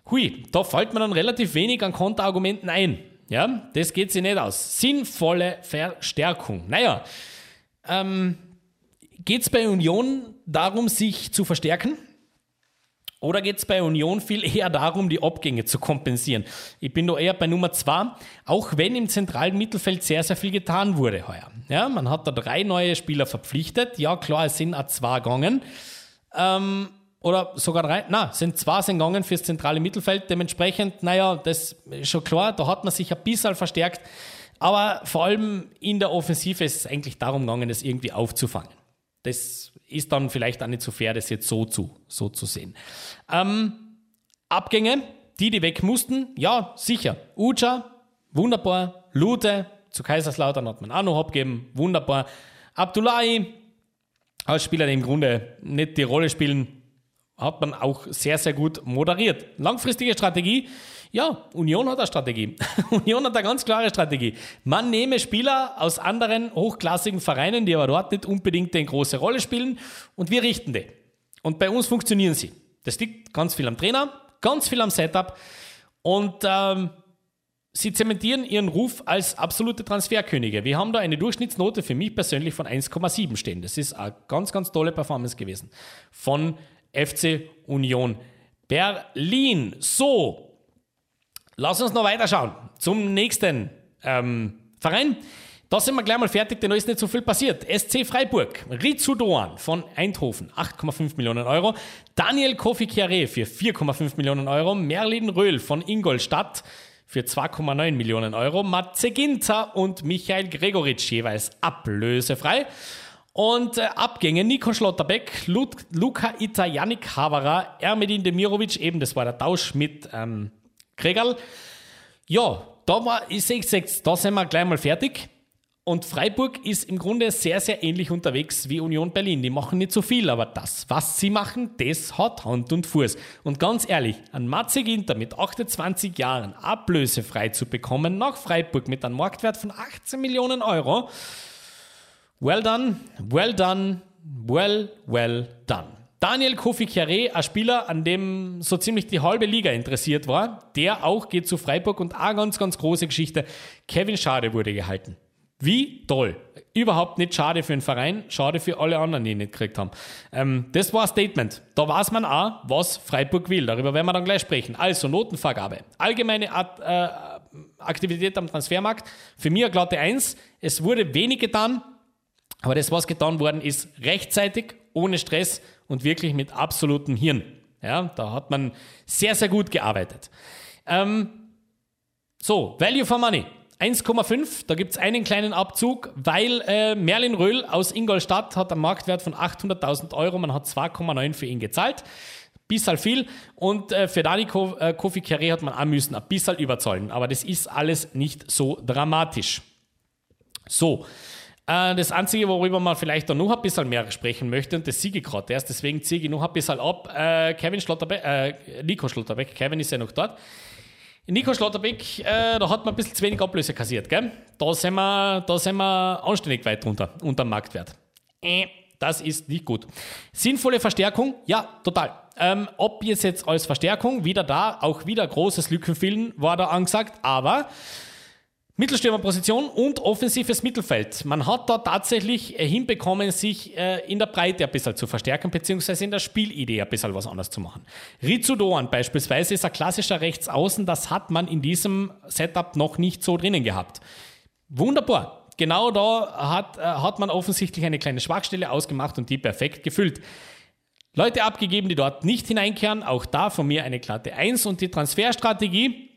hui, da fällt mir dann relativ wenig an Konterargumenten ein. Ja, das geht sich nicht aus. Sinnvolle Verstärkung. Naja, ähm, geht es bei Union darum, sich zu verstärken? Oder geht es bei Union viel eher darum, die Abgänge zu kompensieren? Ich bin da eher bei Nummer zwei, auch wenn im zentralen Mittelfeld sehr, sehr viel getan wurde heuer. Ja, man hat da drei neue Spieler verpflichtet. Ja, klar, es sind auch zwei gegangen. Ähm, oder sogar drei, na, sind zwei sind gegangen fürs zentrale Mittelfeld. Dementsprechend, naja, das ist schon klar, da hat man sich ein bisschen verstärkt. Aber vor allem in der Offensive ist es eigentlich darum gegangen, das irgendwie aufzufangen. Das ist dann vielleicht auch nicht so fair, das jetzt so zu, so zu sehen. Ähm, Abgänge, die, die weg mussten, ja, sicher. Uja, wunderbar. Lute, zu Kaiserslautern hat man auch noch abgegeben, wunderbar. Abdullahi, als Spieler, die im Grunde nicht die Rolle spielen, hat man auch sehr, sehr gut moderiert. Langfristige Strategie, ja, Union hat eine Strategie. Union hat eine ganz klare Strategie. Man nehme Spieler aus anderen hochklassigen Vereinen, die aber dort nicht unbedingt eine große Rolle spielen, und wir richten die. Und bei uns funktionieren sie. Das liegt ganz viel am Trainer, ganz viel am Setup und ähm, sie zementieren ihren Ruf als absolute Transferkönige. Wir haben da eine Durchschnittsnote für mich persönlich von 1,7 stehen. Das ist eine ganz, ganz tolle Performance gewesen von FC Union Berlin. So, Lass uns noch weiterschauen zum nächsten ähm, Verein. Da sind wir gleich mal fertig, denn da ist nicht so viel passiert. SC Freiburg, Rizu Doan von Eindhoven, 8,5 Millionen Euro. Daniel Kofi Chiare für 4,5 Millionen Euro. Merlin Röhl von Ingolstadt für 2,9 Millionen Euro. Matze Ginter und Michael Gregoritsch jeweils ablösefrei. Und äh, Abgänge Nico Schlotterbeck, Lut, Luka Itajanik Havara, Ermedin Demirovic, eben das war der Tausch mit ähm, Kregal. Ja, da war, ich sehe jetzt, da sind wir gleich mal fertig. Und Freiburg ist im Grunde sehr, sehr ähnlich unterwegs wie Union Berlin. Die machen nicht so viel, aber das, was sie machen, das hat Hand und Fuß. Und ganz ehrlich, ein Matze Ginter mit 28 Jahren ablösefrei zu bekommen nach Freiburg mit einem Marktwert von 18 Millionen Euro, well done, well done, well, well done. Daniel Kofi Chiare, ein Spieler, an dem so ziemlich die halbe Liga interessiert war, der auch geht zu Freiburg und eine ganz, ganz große Geschichte. Kevin Schade wurde gehalten. Wie toll. Überhaupt nicht schade für den Verein, schade für alle anderen, die ihn nicht gekriegt haben. Ähm, das war ein Statement. Da weiß man auch, was Freiburg will. Darüber werden wir dann gleich sprechen. Also Notenvergabe. Allgemeine Art, äh, Aktivität am Transfermarkt. Für mich eine glatte Eins. Es wurde wenig getan, aber das, was getan worden ist, rechtzeitig, ohne Stress und wirklich mit absolutem Hirn. Ja, da hat man sehr, sehr gut gearbeitet. Ähm, so, Value for Money. 1,5, da gibt es einen kleinen Abzug, weil äh, Merlin Röhl aus Ingolstadt hat einen Marktwert von 800.000 Euro, man hat 2,9 für ihn gezahlt. Bissal viel und äh, für Dani Ko äh, Kofi Kere hat man auch müssen ein bisschen überzahlen, aber das ist alles nicht so dramatisch. So, das Einzige, worüber man vielleicht dann noch ein bisschen mehr sprechen möchte, und das siege ich gerade erst, deswegen ziehe ich noch ein bisschen ab. Äh, Kevin Schlotterbeck, äh, Nico Schlotterbeck, Kevin ist ja noch dort. Nico Schlotterbeck, äh, da hat man ein bisschen zu wenig Ablöse kassiert, gell? Da sind wir, da sind wir anständig weit drunter, unter dem Marktwert. Äh, das ist nicht gut. Sinnvolle Verstärkung? Ja, total. Ähm, ob jetzt jetzt als Verstärkung wieder da, auch wieder großes Lückenfüllen war da angesagt, aber Mittelstürmerposition und offensives Mittelfeld. Man hat da tatsächlich äh, hinbekommen, sich äh, in der Breite ein bisschen zu verstärken, beziehungsweise in der Spielidee ein bisschen was anderes zu machen. Rizu Doan beispielsweise ist ein klassischer Rechtsaußen, das hat man in diesem Setup noch nicht so drinnen gehabt. Wunderbar. genau da hat, äh, hat man offensichtlich eine kleine Schwachstelle ausgemacht und die perfekt gefüllt. Leute abgegeben, die dort nicht hineinkehren, auch da von mir eine glatte 1 und die Transferstrategie,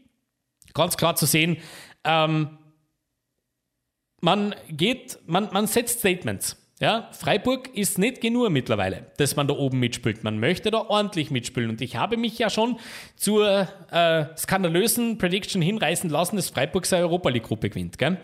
ganz klar zu sehen, ähm, man geht, man, man setzt Statements. Ja, Freiburg ist nicht genug mittlerweile, dass man da oben mitspielt. Man möchte da ordentlich mitspielen. Und ich habe mich ja schon zur äh, skandalösen Prediction hinreißen lassen, dass Freiburg seine Europa League-Gruppe gewinnt. Gell?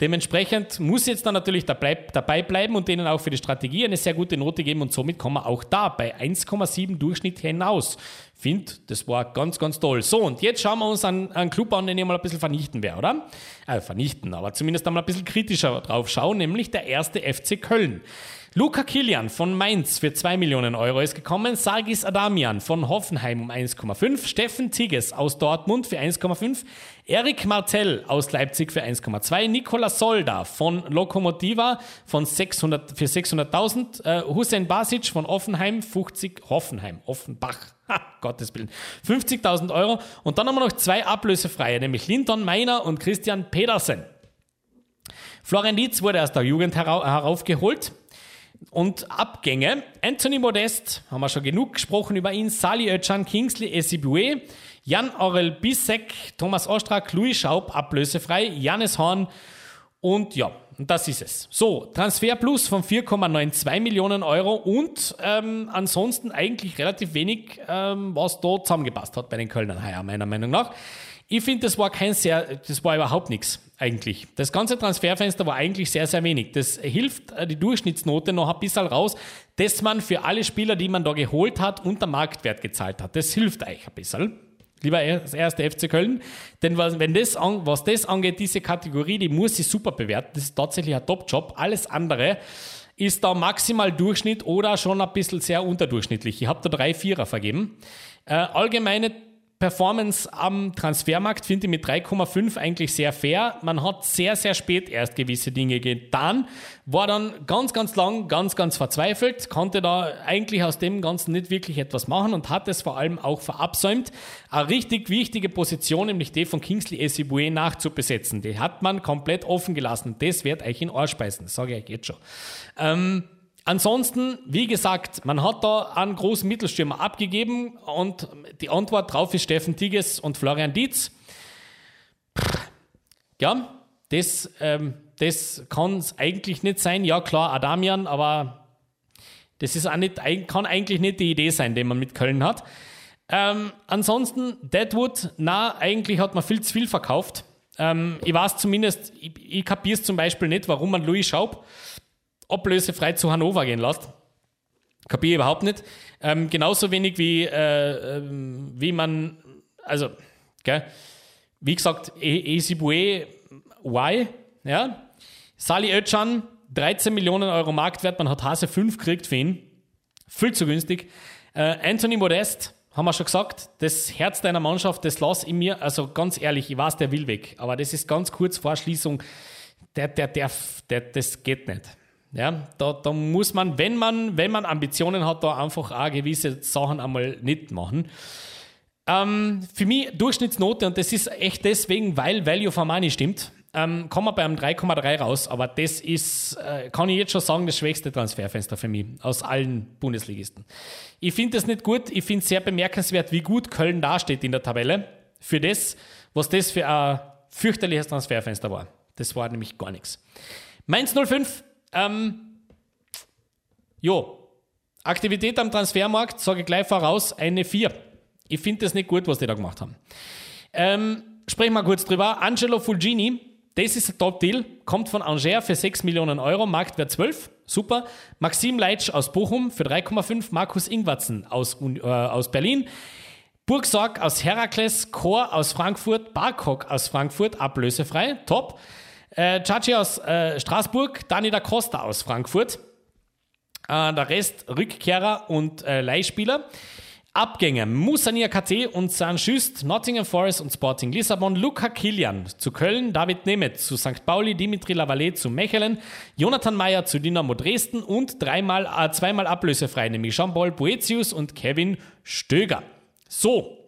Dementsprechend muss jetzt dann natürlich dabei bleiben und denen auch für die Strategie eine sehr gute Note geben und somit kommen wir auch da bei 1,7 Durchschnitt hinaus. Finde, das war ganz, ganz toll. So, und jetzt schauen wir uns einen, Club an, den ich mal ein bisschen vernichten werde, oder? Äh, vernichten, aber zumindest einmal ein bisschen kritischer drauf schauen, nämlich der erste FC Köln. Luca Kilian von Mainz für 2 Millionen Euro ist gekommen. Sargis Adamian von Hoffenheim um 1,5. Steffen Tigges aus Dortmund für 1,5. Erik Martell aus Leipzig für 1,2. Nikola Solda von Lokomotiva von 600, für 600.000. Äh, Hussein Basic von Offenheim 50. Hoffenheim, Offenbach. Ha, Gottes Willen. 50.000 Euro. Und dann haben wir noch zwei ablösefreie, nämlich Linton Meiner und Christian Pedersen. Florian Dietz wurde aus der Jugend heraufgeholt und Abgänge. Anthony Modest, haben wir schon genug gesprochen über ihn. Sali Özcan, Kingsley Esibue, Jan Aurel Bissek, Thomas Ostrak, Louis Schaub, ablösefrei, Janis Horn und ja, das ist es. So, Transfer Plus von 4,92 Millionen Euro und ähm, ansonsten eigentlich relativ wenig, ähm, was da zusammengepasst hat bei den Kölnern meiner Meinung nach. Ich finde, das war kein sehr, das war überhaupt nichts eigentlich. Das ganze Transferfenster war eigentlich sehr, sehr wenig. Das hilft äh, die Durchschnittsnote noch ein bisschen raus, dass man für alle Spieler, die man da geholt hat, unter Marktwert gezahlt hat. Das hilft euch ein bisschen. Lieber das erste FC Köln. Denn was, wenn das, was das angeht, diese Kategorie, die muss ich super bewerten. Das ist tatsächlich ein Top-Job. Alles andere ist da maximal Durchschnitt oder schon ein bisschen sehr unterdurchschnittlich. Ich habe da drei Vierer vergeben. Äh, allgemeine Performance am Transfermarkt finde ich mit 3,5 eigentlich sehr fair. Man hat sehr, sehr spät erst gewisse Dinge getan, war dann ganz, ganz lang, ganz, ganz verzweifelt, konnte da eigentlich aus dem Ganzen nicht wirklich etwas machen und hat es vor allem auch verabsäumt, eine richtig wichtige Position, nämlich die von Kingsley Esibue nachzubesetzen. Die hat man komplett offen gelassen. Das wird euch in Ohr speisen, sage ich euch jetzt schon. Ähm, Ansonsten, wie gesagt, man hat da einen großen Mittelstürmer abgegeben und die Antwort drauf ist Steffen Tigges und Florian Dietz. Ja, das, ähm, das kann es eigentlich nicht sein. Ja, klar, Adamian, aber das ist auch nicht, kann eigentlich nicht die Idee sein, die man mit Köln hat. Ähm, ansonsten, Deadwood, na, eigentlich hat man viel zu viel verkauft. Ähm, ich weiß zumindest, ich, ich kapiere es zum Beispiel nicht, warum man Louis Schaub ablösefrei zu Hannover gehen lässt. Kapiere überhaupt nicht. Ähm, genauso wenig wie, äh, ähm, wie man, also, gell, wie gesagt, Esibue Y, ja. Sali Özcan, 13 Millionen Euro Marktwert, man hat Hase 5 gekriegt für ihn. Viel zu günstig. Äh, Anthony Modest, haben wir schon gesagt, das Herz deiner Mannschaft, das lass ich mir, also ganz ehrlich, ich weiß, der will weg, aber das ist ganz kurz vor Schließung, der, der, der, der, das geht nicht. Ja, da, da muss man, wenn man, wenn man Ambitionen hat, da einfach auch gewisse Sachen einmal nicht machen. Ähm, für mich Durchschnittsnote, und das ist echt deswegen, weil Value for Money stimmt, ähm, kommen wir bei einem 3,3 raus, aber das ist, äh, kann ich jetzt schon sagen, das schwächste Transferfenster für mich aus allen Bundesligisten. Ich finde das nicht gut, ich finde es sehr bemerkenswert, wie gut Köln dasteht in der Tabelle für das, was das für ein fürchterliches Transferfenster war. Das war nämlich gar nichts. Mainz 05 ähm, jo, Aktivität am Transfermarkt, sage ich gleich voraus, eine 4. Ich finde das nicht gut, was die da gemacht haben. Ähm, sprechen wir kurz drüber. Angelo Fulgini, das ist ein Top-Deal, kommt von Angers für 6 Millionen Euro, Marktwert 12, super. Maxim Leitsch aus Bochum für 3,5, Markus Ingwatzen aus, äh, aus Berlin. Burgsorg aus Herakles, Chor aus Frankfurt, Barkok aus Frankfurt, ablösefrei, top. Äh, Chachi aus äh, Straßburg, Dani da Costa aus Frankfurt. Äh, der Rest Rückkehrer und äh, Leihspieler. Abgänge: Musania KT und St. Just, Nottingham Forest und Sporting Lissabon, Luca Kilian zu Köln, David Nemeth zu St. Pauli, Dimitri Lavalet zu Mechelen, Jonathan Meyer zu Dynamo Dresden und dreimal, äh, zweimal ablösefrei, nämlich Jean-Paul Boetius und Kevin Stöger. So,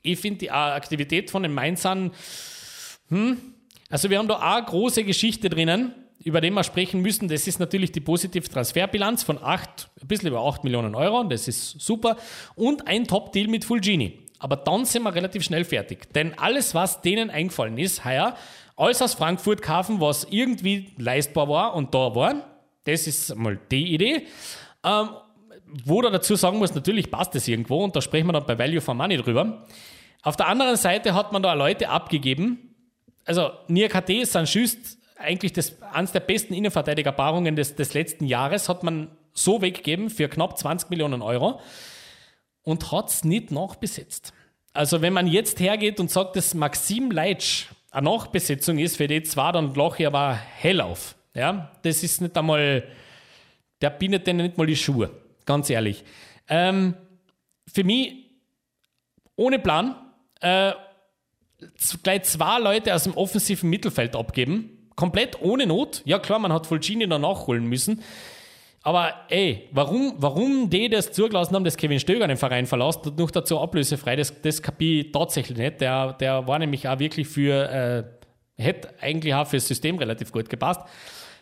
ich finde die Aktivität von den Mainzern, hm, Also wir haben da auch eine große Geschichte drinnen, über die wir sprechen müssen. Das ist natürlich die positive Transferbilanz von 8, ein bisschen über 8 Millionen Euro. Das ist super. Und ein Top-Deal mit Fulgini. Aber dann sind wir relativ schnell fertig. Denn alles, was denen eingefallen ist, heuer, alles aus Frankfurt kaufen, was irgendwie leistbar war und da war, das ist mal die Idee. Ähm, wo da dazu sagen muss, natürlich passt das irgendwo und da sprechen wir dann bei Value for Money drüber. Auf der anderen Seite hat man da Leute abgegeben. Also Niakate, Sanchust, eigentlich das, eines der besten Innenverteidigerpaarungen des, des letzten Jahres, hat man so weggegeben für knapp 20 Millionen Euro und hat es nicht nachbesetzt. Also wenn man jetzt hergeht und sagt, dass Maxim Leitsch eine Nachbesetzung ist für die zwei, dann lache ich aber hell auf. Ja, das ist nicht einmal, der bindet denen nicht mal die Schuhe, ganz ehrlich. Ähm, für mich ohne Plan äh, gleich zwei Leute aus dem offensiven Mittelfeld abgeben, komplett ohne Not. Ja klar, man hat Fulcini dann nachholen müssen. Aber ey, warum, warum die das zugelassen haben, dass Kevin Stöger den Verein verlässt und noch dazu ablösefrei, das, das kapiere ich tatsächlich nicht. Der, der war nämlich auch wirklich für, äh, hätte eigentlich auch fürs System relativ gut gepasst.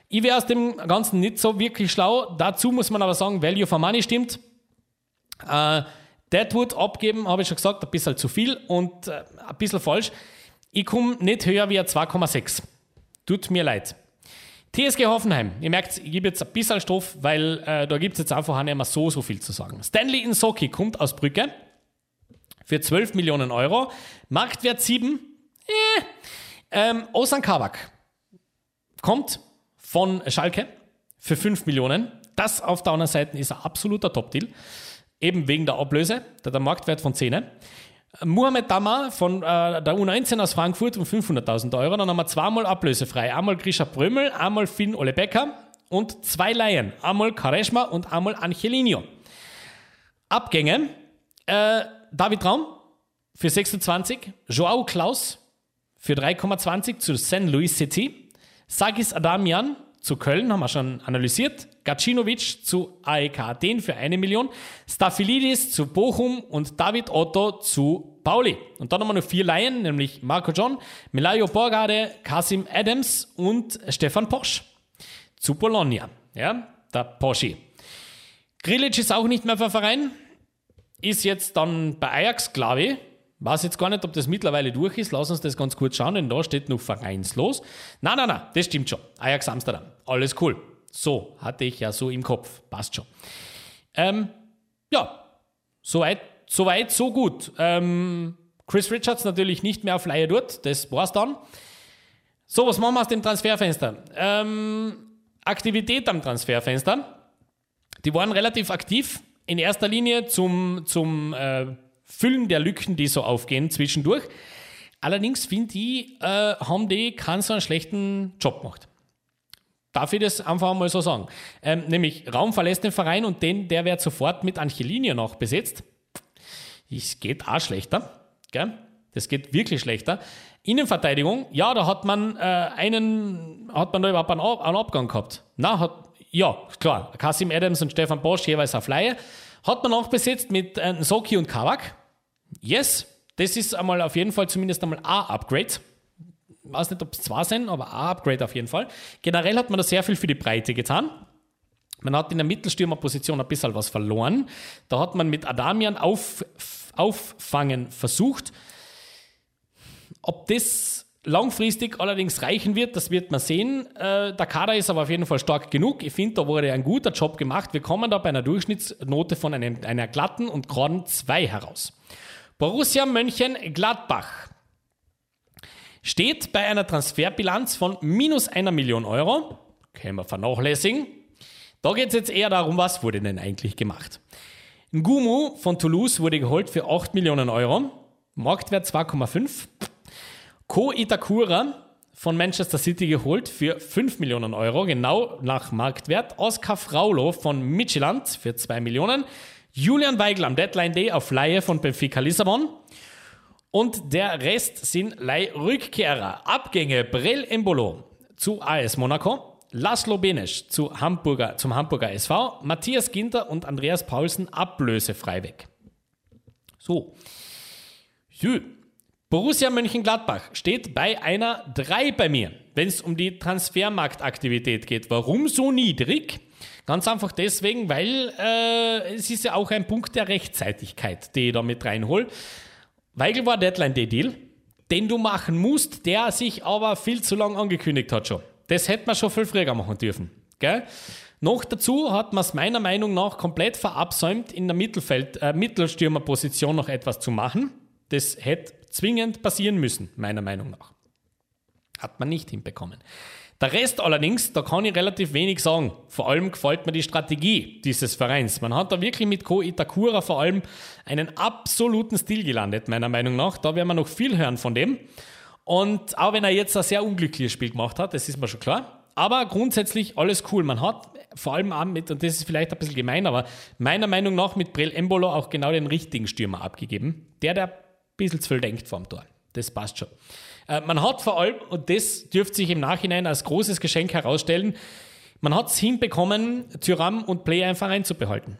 Ich wäre aus dem Ganzen nicht so wirklich schlau. Dazu muss man aber sagen, Value for Money stimmt. Äh, Deadwood abgeben, habe ich schon gesagt, ein bisschen zu viel und äh, ein bisschen falsch. Ich komme nicht höher wie 2,6. Tut mir leid. TSG Hoffenheim, ihr merkt, ich gebe jetzt ein bisschen Stoff, weil äh, da gibt es jetzt einfach nicht mehr so, so viel zu sagen. Stanley Insoki kommt aus Brücke für 12 Millionen Euro. Marktwert 7. Äh. Ähm, Osan Kabak kommt von Schalke für 5 Millionen. Das auf der anderen Seite ist ein absoluter Top-Deal. Eben wegen der Ablöse, der, der Marktwert von 10. Mohamed Damar von äh, der U19 aus Frankfurt um 500.000 Euro. Dann haben wir zweimal ablösefrei. Einmal Grisha Brömel, einmal Finn Ole Becker und zwei Laien. Einmal Kareschma und einmal Angelino. Abgänge. Äh, David Raum für 26. Joao Klaus für 3,20 zu St. Louis City. Sagis Adamian zu Köln, haben wir schon analysiert. Gacinovic zu AEK Athen für eine Million. Staphylidis zu Bochum und David Otto zu Pauli. Und dann haben wir noch vier Laien, nämlich Marco John, Melayo Borgade, Kasim Adams und Stefan Posch zu Bologna. Ja, der Poschi. Grilic ist auch nicht mehr für Verein. Ist jetzt dann bei Ajax, glaube ich. Weiß jetzt gar nicht, ob das mittlerweile durch ist. Lass uns das ganz kurz schauen, denn da steht noch vereinslos. Nein, nein, nein, das stimmt schon. Ajax Amsterdam. Alles cool. So, hatte ich ja so im Kopf. Passt schon. Ähm, ja, soweit, soweit, so gut. Ähm, Chris Richards natürlich nicht mehr auf Leihe dort. Das war's dann. So, was machen wir aus dem Transferfenster? Ähm, Aktivität am Transferfenster. Die waren relativ aktiv. In erster Linie zum, zum äh, Füllen der Lücken, die so aufgehen zwischendurch. Allerdings finde ich, äh, haben die keinen so einen schlechten Job gemacht. Darf ich das einfach mal so sagen? Ähm, nämlich Raum verlässt den Verein und den, der wird sofort mit Angelino noch besetzt. Es geht auch schlechter. Gell? Das geht wirklich schlechter. Innenverteidigung, ja, da hat man äh, einen, hat man da überhaupt einen, einen Abgang gehabt. Na, hat, ja, klar, Kasim Adams und Stefan Bosch jeweils auf Laie. Hat man auch besetzt mit äh, Soki und Kawak. Yes, das ist einmal auf jeden Fall zumindest einmal ein Upgrade. Ich weiß nicht, ob es zwei sind, aber ein Upgrade auf jeden Fall. Generell hat man da sehr viel für die Breite getan. Man hat in der Mittelstürmerposition ein bisschen was verloren. Da hat man mit Adamian auf, auffangen versucht. Ob das langfristig allerdings reichen wird, das wird man sehen. Äh, der Kader ist aber auf jeden Fall stark genug. Ich finde, da wurde ein guter Job gemacht. Wir kommen da bei einer Durchschnittsnote von einem, einer glatten und geraden 2 heraus. Borussia Mönchengladbach steht bei einer Transferbilanz von minus einer Million Euro. Können wir vernachlässigen. Da geht es jetzt eher darum, was wurde denn eigentlich gemacht. Ngumu von Toulouse wurde geholt für 8 Millionen Euro. Marktwert 2,5. Ko Itakura von Manchester City geholt für 5 Millionen Euro, genau nach Marktwert. Oskar Fraulo von Midtjylland für 2 Millionen. Julian Weigl am Deadline Day auf Laie von Benfica Lissabon. Und der Rest sind Leihrückkehrer. Abgänge Brel Embolo zu AS Monaco. Laszlo Benesch zu Hamburger, zum Hamburger SV. Matthias Ginter und Andreas Paulsen ablösefrei weg. So. Jö. Borussia Mönchengladbach steht bei einer 3 bei mir, wenn es um die Transfermarktaktivität geht. Warum so niedrig? Ganz einfach deswegen, weil äh, es ist ja auch ein Punkt der Rechtzeitigkeit, den ich da mit reinhole. Weigel war Deadline Day Deal, den du machen musst, der sich aber viel zu lang angekündigt hat schon. Das hätte man schon viel früher machen dürfen. Gell? Noch dazu hat man es meiner Meinung nach komplett verabsäumt, in der Mittelfeld, äh, Mittelstürmerposition noch etwas zu machen. Das hätte zwingend passieren müssen, meiner Meinung nach. Hat man nicht hinbekommen. Der Rest allerdings, da kann ich relativ wenig sagen. Vor allem gefällt mir die Strategie dieses Vereins. Man hat da wirklich mit Ko Itakura vor allem einen absoluten Stil gelandet, meiner Meinung nach. Da werden wir noch viel hören von dem. Und auch wenn er jetzt ein sehr unglückliches Spiel gemacht hat, das ist mir schon klar. Aber grundsätzlich alles cool. Man hat vor allem auch mit, und das ist vielleicht ein bisschen gemein, aber meiner Meinung nach mit Brel Embolo auch genau den richtigen Stürmer abgegeben. Der, der bisschen zu viel denkt vom Tor. Das passt schon. Äh, man hat vor allem, und das dürfte sich im Nachhinein als großes Geschenk herausstellen, man hat es hinbekommen, Tyram und Play einfach einzubehalten.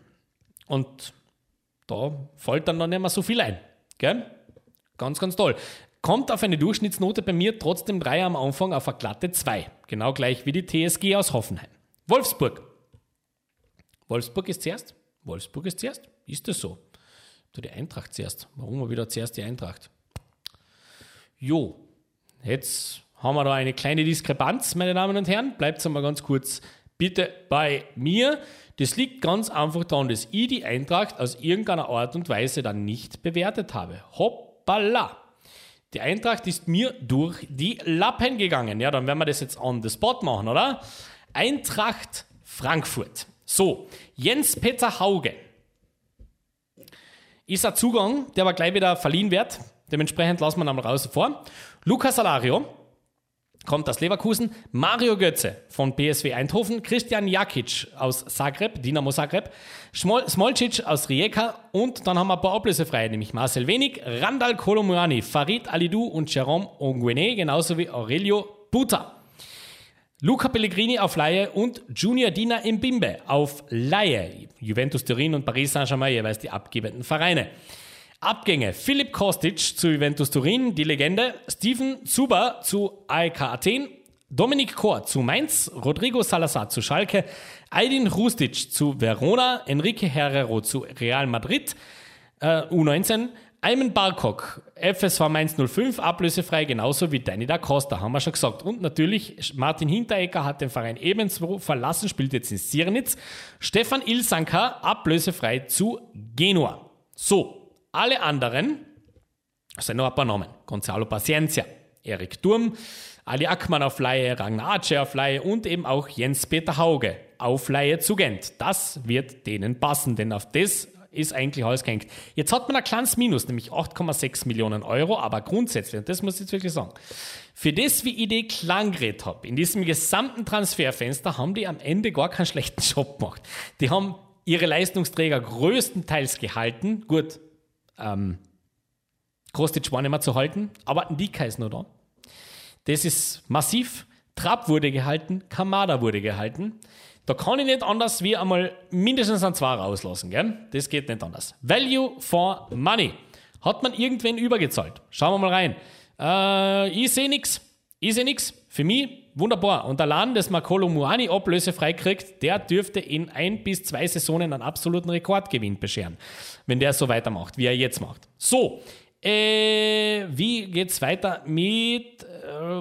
Und da fällt dann noch nicht mehr so viel ein. Gell? Ganz, ganz toll. Kommt auf eine Durchschnittsnote bei mir trotzdem 3 am Anfang auf eine glatte 2. Genau gleich wie die TSG aus Hoffenheim. Wolfsburg. Wolfsburg ist zuerst? Wolfsburg ist zuerst? Ist das so? Du die Eintracht zuerst. Warum wieder zuerst die Eintracht? Jo, Jetzt haben wir da eine kleine Diskrepanz, meine Damen und Herren. Bleibt einmal ganz kurz bitte bei mir. Das liegt ganz einfach daran, dass ich die Eintracht aus irgendeiner Art und Weise dann nicht bewertet habe. Hoppala! Die Eintracht ist mir durch die Lappen gegangen. Ja, dann werden wir das jetzt on the spot machen, oder? Eintracht Frankfurt. So, Jens-Peter Hauge ist ein Zugang, der aber gleich wieder verliehen wird. Dementsprechend lassen wir ihn einmal raus vor. Lukas Salario kommt aus Leverkusen, Mario Götze von PSW Eindhoven, Christian Jakic aus Zagreb, Dinamo Zagreb, Smolcic aus Rijeka und dann haben wir ein paar Ablösefreie, nämlich Marcel Wenig, Randall Kolomuani, Farid Alidou und Jerome Onguene, genauso wie Aurelio Buta. Luca Pellegrini auf Laie und Junior Dina Mbimbe auf Laie. Juventus Turin und Paris Saint-Germain jeweils die abgebenden Vereine. Abgänge. Philipp Kostic zu Juventus Turin, die Legende. Steven Zuber zu AEK Athen. Dominik Kor zu Mainz. Rodrigo Salazar zu Schalke. Aydin Rustic zu Verona. Enrique Herrero zu Real Madrid. Äh, U19. Ayman Barkok, FSV Mainz 05, ablösefrei, genauso wie Danny da Costa, haben wir schon gesagt. Und natürlich, Martin Hinteregger hat den Verein ebenso verlassen, spielt jetzt in Sirnitz. Stefan Ilsanka, ablösefrei zu Genua. So, alle anderen sind noch ein paar Namen. Gonzalo Paciencia, Erik Durm, Ali Ackmann auf Leihe, Ragnar auf Leihe und eben auch Jens-Peter Hauge auf Leihe zu Gent. Das wird denen passen, denn auf das ist eigentlich alles gehängt. Jetzt hat man ein kleines Minus, nämlich 8,6 Millionen Euro, aber grundsätzlich, und das muss ich jetzt wirklich sagen, für das, wie ich die klang geredet habe, in diesem gesamten Transferfenster, haben die am Ende gar keinen schlechten Job gemacht. Die haben ihre Leistungsträger größtenteils gehalten. Gut, ähm, Kostic war nicht mehr zu halten, aber Ndika ist noch da. Das ist massiv. Trapp wurde gehalten, Kamada wurde gehalten. Da kann ich nicht anders wie einmal mindestens ein zwei rauslassen, gell? Das geht nicht anders. Value for Money. Hat man irgendwen übergezahlt? Schauen wir mal rein. Äh, ich sehe nichts. Ich sehe nichts. Für mich wunderbar. Und allein, dass man Kolomuani ablösefrei kriegt, der dürfte in ein bis zwei Saisonen einen absoluten Rekordgewinn bescheren, wenn der so weitermacht, wie er jetzt macht. So, äh, wie geht's weiter mit,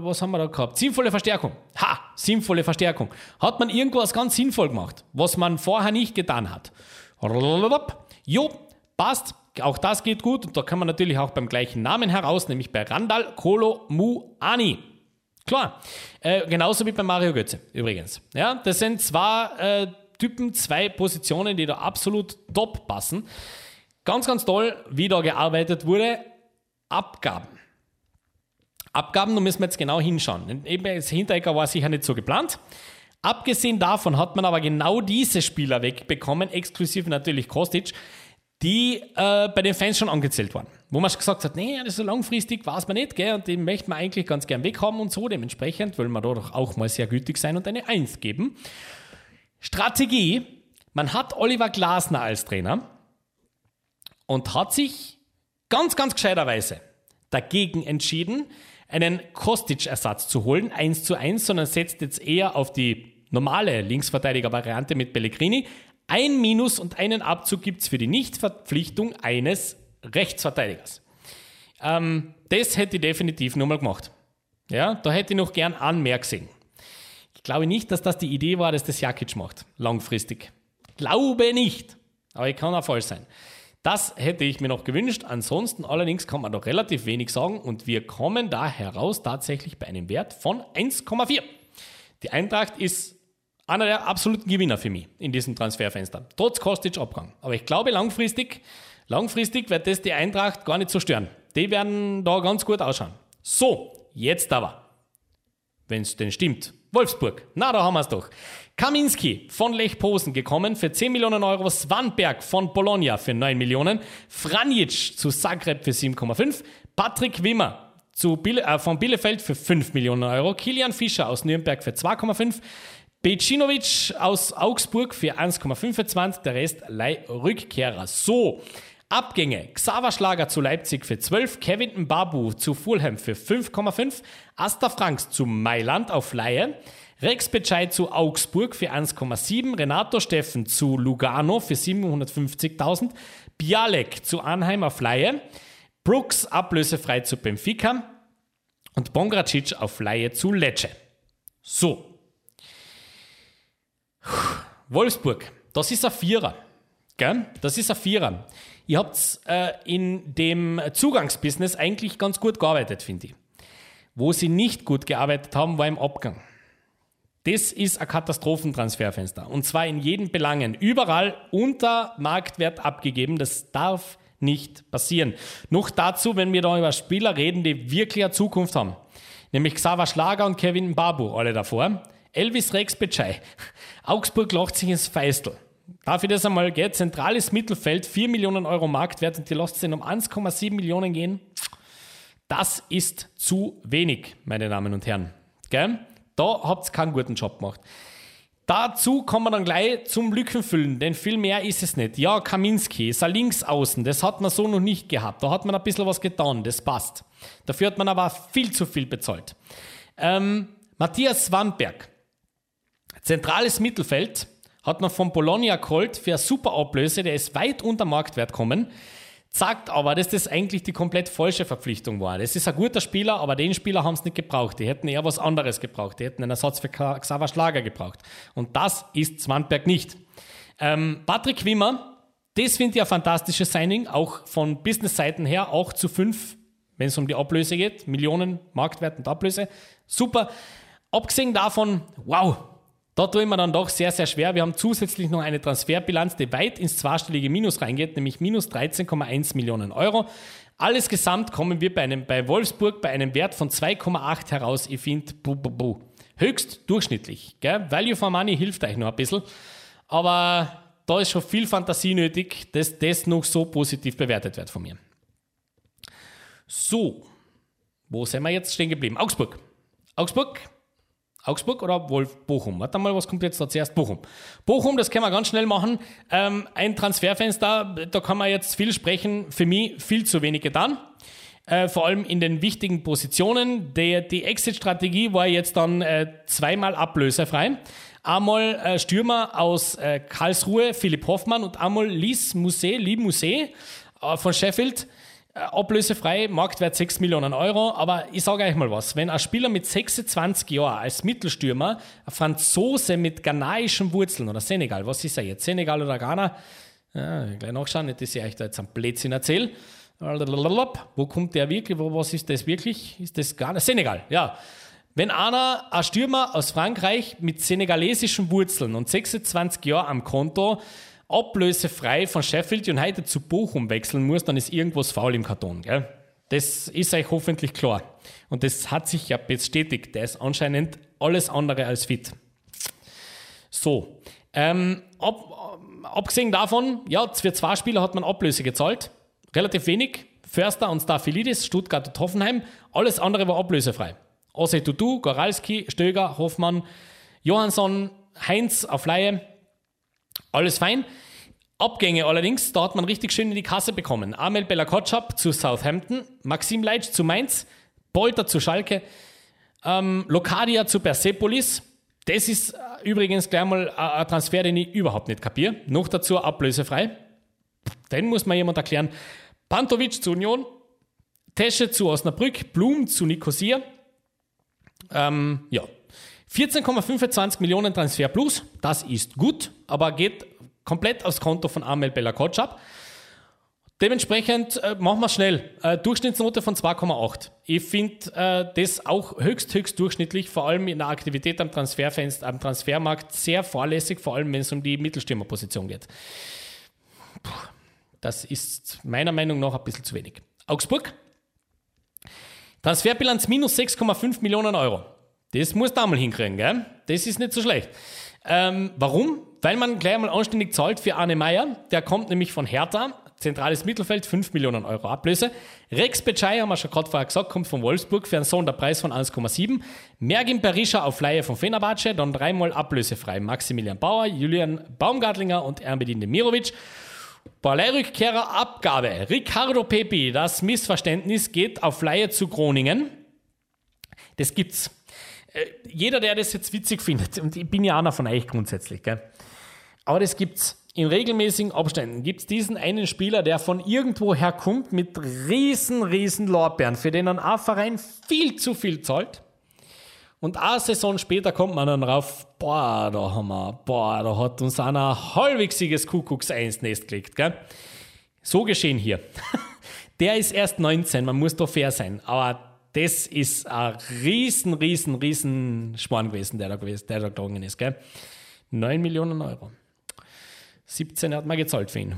was haben wir da gehabt? Sinnvolle Verstärkung. Ha, sinnvolle Verstärkung. Hat man irgendwas ganz sinnvoll gemacht, was man vorher nicht getan hat? Jo, passt. Auch das geht gut und da kann man natürlich auch beim gleichen Namen heraus, nämlich bei Randall Kolo Muani. Klar. Äh, genauso wie bei Mario Götze übrigens. Ja, das sind zwei äh, Typen, zwei Positionen, die da absolut top passen. Ganz, ganz toll, wie da gearbeitet wurde. Abgaben. Abgaben, da müssen wir jetzt genau hinschauen. Eben das Hinterecker war sicher nicht so geplant. Abgesehen davon hat man aber genau diese Spieler wegbekommen, exklusiv natürlich Kostic, die äh, bei den Fans schon angezählt waren. Wo man gesagt hat, nee, das so langfristig, weiß man nicht, gell, und den möchte man eigentlich ganz gern weghaben und so. Dementsprechend will man da doch auch mal sehr gütig sein und eine Eins geben. Strategie, man hat Oliver Glasner als Trainer und hat sich ganz, ganz gescheiterweise dagegen entschieden, einen Kostic-Ersatz zu holen, 1 zu 1, sondern setzt jetzt eher auf die normale Linksverteidiger-Variante mit Pellegrini. Ein Minus und einen Abzug gibt es für die Nichtverpflichtung eines Rechtsverteidigers. Ähm, das hätte ich definitiv nochmal gemacht. Ja, da hätte ich noch gern gesehen. Ich glaube nicht, dass das die Idee war, dass das Jakic macht, langfristig. Glaube nicht. Aber ich kann auch falsch sein. Das hätte ich mir noch gewünscht. Ansonsten allerdings kann man noch relativ wenig sagen und wir kommen da heraus tatsächlich bei einem Wert von 1,4. Die Eintracht ist einer der absoluten Gewinner für mich in diesem Transferfenster. Trotz Kostic-Abgang. Aber ich glaube, langfristig, langfristig wird das die Eintracht gar nicht so stören. Die werden da ganz gut ausschauen. So, jetzt aber. Wenn es denn stimmt. Wolfsburg. Na, da haben wir es doch. Kaminski von Lech Posen gekommen für 10 Millionen Euro. Swanberg von Bologna für 9 Millionen. Franjic zu Zagreb für 7,5. Patrick Wimmer zu Biele, äh, von Bielefeld für 5 Millionen Euro. Kilian Fischer aus Nürnberg für 2,5. Becinovic aus Augsburg für 1,25, der Rest Leih-Rückkehrer. So, Abgänge. Xaver Schlager zu Leipzig für 12, Kevin Mbabu zu Fulham für 5,5, Asta Franks zu Mailand auf Laie, Rex Bescheid zu Augsburg für 1,7, Renato Steffen zu Lugano für 750.000, Bialek zu Anheim auf Laie, Brooks ablösefrei zu Benfica und Bongracic auf Laie zu Lecce. So, Wolfsburg, das ist ein Vierer. Gell? Das ist ein Vierer. Ihr habt äh, in dem Zugangsbusiness eigentlich ganz gut gearbeitet, finde ich. Wo sie nicht gut gearbeitet haben, war im Abgang. Das ist ein Katastrophentransferfenster. Und zwar in jeden Belangen. Überall unter Marktwert abgegeben. Das darf nicht passieren. Noch dazu, wenn wir da über Spieler reden, die wirklich eine Zukunft haben. Nämlich Xaver Schlager und Kevin Babu, alle davor. Elvis Rex Betschei. Augsburg lacht sich ins Feistel. Darf ich das einmal, gell? Zentrales Mittelfeld, 4 Millionen Euro Marktwert und die lasst den um 1,7 Millionen gehen. Das ist zu wenig, meine Damen und Herren. Gell? Da habt ihr keinen guten Job gemacht. Dazu kommen wir dann gleich zum Lückenfüllen, denn viel mehr ist es nicht. Ja, Kaminski ist ein Linksaußen, das hat man so noch nicht gehabt. Da hat man ein bisschen was getan, das passt. Dafür hat man aber viel zu viel bezahlt. Ähm, Matthias Swamberg, zentrales Mittelfeld, hat man von Bologna geholt für eine super Ablöse, der ist weit unter Marktwert gekommen. Sagt aber, dass das eigentlich die komplett falsche Verpflichtung war. Das ist ein guter Spieler, aber den Spieler haben es nicht gebraucht. Die hätten eher was anderes gebraucht. Die hätten einen Ersatz für Xaver Schlager gebraucht. Und das ist Zwandberg nicht. Ähm, Patrick Wimmer, das finde ich ein fantastisches Signing, auch von Business-Seiten her, auch zu fünf, wenn es um die Ablöse geht. Millionen Marktwert und Ablöse. Super. Abgesehen davon, wow, da ich mir dann doch sehr, sehr schwer. Wir haben zusätzlich noch eine Transferbilanz, die weit ins zweistellige Minus reingeht, nämlich minus 13,1 Millionen Euro. Alles gesamt kommen wir bei, einem, bei Wolfsburg bei einem Wert von 2,8 heraus. Ich finde, bu, bu, bu. höchst durchschnittlich. Gell? Value for Money hilft euch noch ein bisschen. Aber da ist schon viel Fantasie nötig, dass das noch so positiv bewertet wird von mir. So, wo sind wir jetzt stehen geblieben? Augsburg. Augsburg Augsburg oder Wolf Bochum? Warte mal, was kommt jetzt da zuerst? Bochum. Bochum, das können wir ganz schnell machen. Ähm, ein Transferfenster, da kann man jetzt viel sprechen. Für mich viel zu wenig getan. Äh, vor allem in den wichtigen Positionen. Der, die Exit-Strategie war jetzt dann äh, zweimal ablösefrei. Einmal äh, Stürmer aus äh, Karlsruhe, Philipp Hoffmann, und einmal Lies Musset, Lee Musset äh, von Sheffield. Äh, ablösefrei, Marktwert 6 Millionen Euro. Aber ich sage euch mal was, wenn ein Spieler mit 26 Jahren als Mittelstürmer, ein Franzose mit ghanaischen Wurzeln oder Senegal, was ist er jetzt? Senegal oder Ghana? Ja, gleich nachschauen, nicht, dass ich euch da jetzt ein Blödsinn erzähle. Wo kommt der wirklich? Was ist das wirklich? Ist das Ghana? Senegal, ja. Wenn einer, ein Stürmer aus Frankreich mit senegalesischen Wurzeln und 26 Jahren am Konto ablösefrei von Sheffield United zu Bochum wechseln muss, dann ist irgendwas faul im Karton. Gell? Das ist euch hoffentlich klar. Und das hat sich ja bestätigt. Der ist anscheinend alles andere als fit. So, ähm, ab, abgesehen davon, ja, für zwei Spieler hat man Ablöse gezahlt. Relativ wenig. Förster und Staphylidis, Stuttgart und Hoffenheim. Alles andere war ablösefrei. Ose Tutu, Goralski, Stöger, Hoffmann, Johansson, Heinz auf Laie. Alles fein. Abgänge allerdings, da hat man richtig schön in die Kasse bekommen. Amel Bella Kotschap zu Southampton, Maxim Leitsch zu Mainz, Polter zu Schalke, ähm, Locadia zu Persepolis. Das ist äh, übrigens gleich mal ein Transfer, den ich überhaupt nicht kapiere. Noch dazu ablösefrei. Den muss mir jemand erklären. Pantovic zu Union, Tesche zu Osnabrück, Blum zu Nicosia. Ähm, ja. 14,25 Millionen Transfer plus, das ist gut, aber geht komplett aufs Konto von Amel Bella Kotschap. Dementsprechend äh, machen wir schnell. Äh, Durchschnittsnote von 2,8. Ich finde äh, das auch höchst, höchst durchschnittlich, vor allem in der Aktivität am Transferfenster, am Transfermarkt sehr vorlässig, vor allem wenn es um die Mittelstürmerposition geht. Puh, das ist meiner Meinung nach ein bisschen zu wenig. Augsburg. Transferbilanz minus 6,5 Millionen Euro. Das muss da mal hinkriegen, gell? Das ist nicht so schlecht. Ähm, warum? Weil man gleich mal anständig zahlt für Arne Meyer. Der kommt nämlich von Hertha. Zentrales Mittelfeld, 5 Millionen Euro Ablöse. Rex Becai, haben wir schon gerade vorher gesagt, kommt von Wolfsburg für einen Sonderpreis von 1,7. Mergin Berisha auf Leihe von Fenerbahce, dann dreimal ablösefrei. Maximilian Bauer, Julian Baumgartlinger und Ermedin Demirovic. Balleirückkehrer Abgabe. Ricardo Pepi, das Missverständnis geht auf Leihe zu Groningen. Das gibt's. Äh, jeder, der das jetzt witzig findet, und ich bin ja einer von euch grundsätzlich, gell? aber das gibt's. In regelmäßigen Abständen gibt es diesen einen Spieler, der von irgendwo herkommt mit riesen, riesen Lorbeeren, für den ein Verein viel zu viel zahlt. Und eine Saison später kommt man dann drauf, boah, da haben wir, boah, da hat uns einer ein halbwichsiges Kuckucks eins Nest gelegt, gell? So geschehen hier. Der ist erst 19, man muss da fair sein, aber das ist ein riesen, riesen, riesen Sporn gewesen, der da, gewesen, der da gegangen ist. Gell? 9 Millionen Euro. 17 hat man gezahlt für ihn.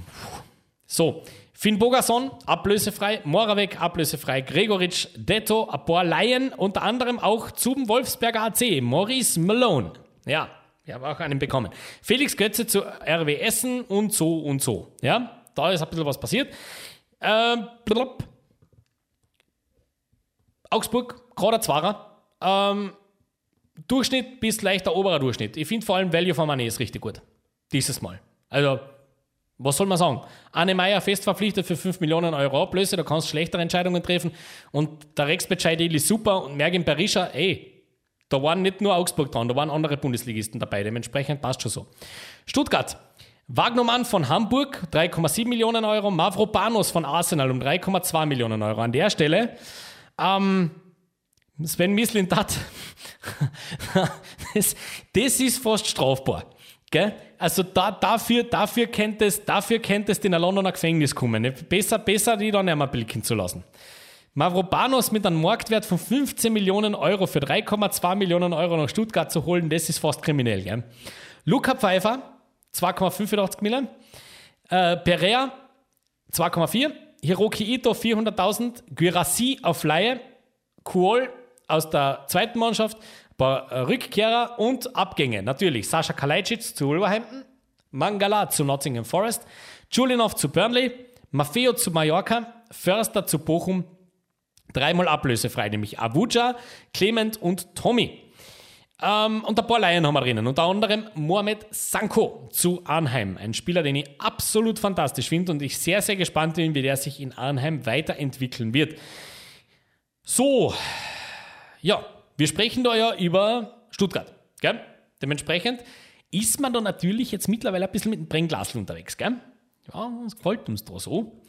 So, Finn Bogason, ablösefrei, Moravec, ablösefrei, Gregoritsch, Detto, ein paar Laien, unter anderem auch zum Wolfsberger AC, Maurice Malone. Ja, ich habe auch einen bekommen. Felix Götze zu RW Essen und so und so. Ja, da ist ein bisschen was passiert. Ähm, Augsburg, gerade Zwarer. Ähm, Durchschnitt bis leichter oberer Durchschnitt. Ich finde vor allem Value for Money ist richtig gut. Dieses Mal. Also, was soll man sagen? Anne Meyer fest verpflichtet für 5 Millionen Euro Ablöse, da kannst du schlechtere Entscheidungen treffen. Und der Rex Bescheid ist super und Mergin Berisha, ey, da waren nicht nur Augsburg dran, da waren andere Bundesligisten dabei. Dementsprechend passt schon so. Stuttgart. Wagnermann von Hamburg, 3,7 Millionen Euro. Mavropanos von Arsenal um 3,2 Millionen Euro. An der Stelle ähm, Sven Mislintat, das, das ist fast strafbar. Gell? Also da, dafür, dafür, könnte es, dafür könnte es in ein Londoner Gefängnis kommen. Besser, besser die dann einmal blicken zu lassen. Mavropanos mit einem Marktwert von 15 Millionen Euro für 3,2 Millionen Euro nach Stuttgart zu holen, das ist fast kriminell. Gell? Luca Pfeiffer, 2,85 Millionen. Äh, Perea, 2,4. Hiroki Ito 400.000, Guirassi auf Laie, Kuol aus der zweiten Mannschaft, ein paar äh, Rückkehrer und Abgänge. Natürlich Sascha Kalajdzic zu Wolverhampton, Mangala zu Nottingham Forest, Julianov zu Burnley, Maffeo zu Mallorca, Förster zu Bochum, dreimal ablösefrei, nämlich Avuja, Clement und Tommy. Ähm, und ein paar Laien haben wir drinnen. Unter anderem Mohamed Sanko zu Arnheim. Ein Spieler, den ich absolut fantastisch finde und ich sehr, sehr gespannt bin, wie der sich in Arnheim weiterentwickeln wird. So, ja, wir sprechen da ja über Stuttgart. Gell? Dementsprechend ist man da natürlich jetzt mittlerweile ein bisschen mit dem Brennglasl unterwegs. Gell? Ja, das gefällt uns da so.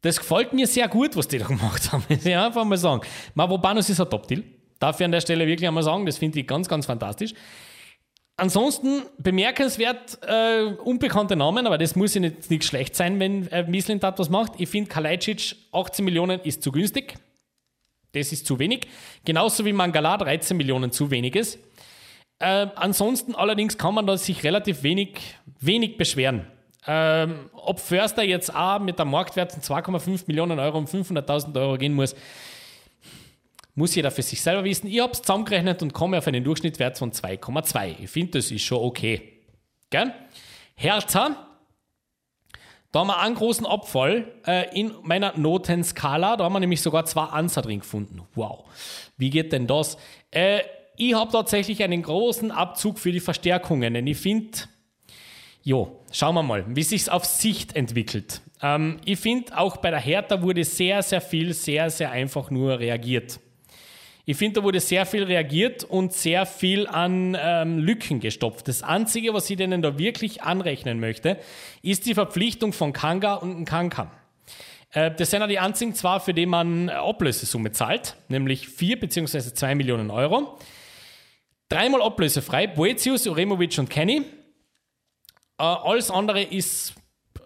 Das gefällt mir sehr gut, was die da gemacht haben. ja, einfach mal sagen. Mavropanos ist ein Top-Deal. Darf ich an der Stelle wirklich einmal sagen, das finde ich ganz, ganz fantastisch. Ansonsten bemerkenswert äh, unbekannte Namen, aber das muss ja nicht, nicht schlecht sein, wenn äh, Mislintat was macht. Ich finde Kalajdzic 18 Millionen ist zu günstig. Das ist zu wenig. Genauso wie Mangala 13 Millionen zu wenig ist. Äh, ansonsten allerdings kann man da sich relativ wenig, wenig beschweren. Ähm, ob Förster jetzt auch mit einem Marktwert von 2,5 Millionen Euro um 500.000 Euro gehen muss, muss jeder für sich selber wissen. Ich habe es zusammengerechnet und komme auf einen Durchschnittswert von 2,2. Ich finde, das ist schon okay. Gell? Hertha, da haben wir einen großen Abfall äh, in meiner Notenskala. Da haben wir nämlich sogar zwei Anser drin gefunden. Wow. Wie geht denn das? Äh, ich habe tatsächlich einen großen Abzug für die Verstärkungen. Denn ich finde, Jo, schauen wir mal, wie sich auf Sicht entwickelt. Ähm, ich finde, auch bei der Hertha wurde sehr, sehr viel, sehr, sehr einfach nur reagiert. Ich finde, da wurde sehr viel reagiert und sehr viel an ähm, Lücken gestopft. Das Einzige, was ich denen da wirklich anrechnen möchte, ist die Verpflichtung von Kanga und Kanka. Äh, das sind ja die einzigen zwei, für die man Ablösesumme zahlt, nämlich 4 bzw. 2 Millionen Euro. Dreimal ablösefrei, Boetius, Uremovic und Kenny. Äh, alles andere ist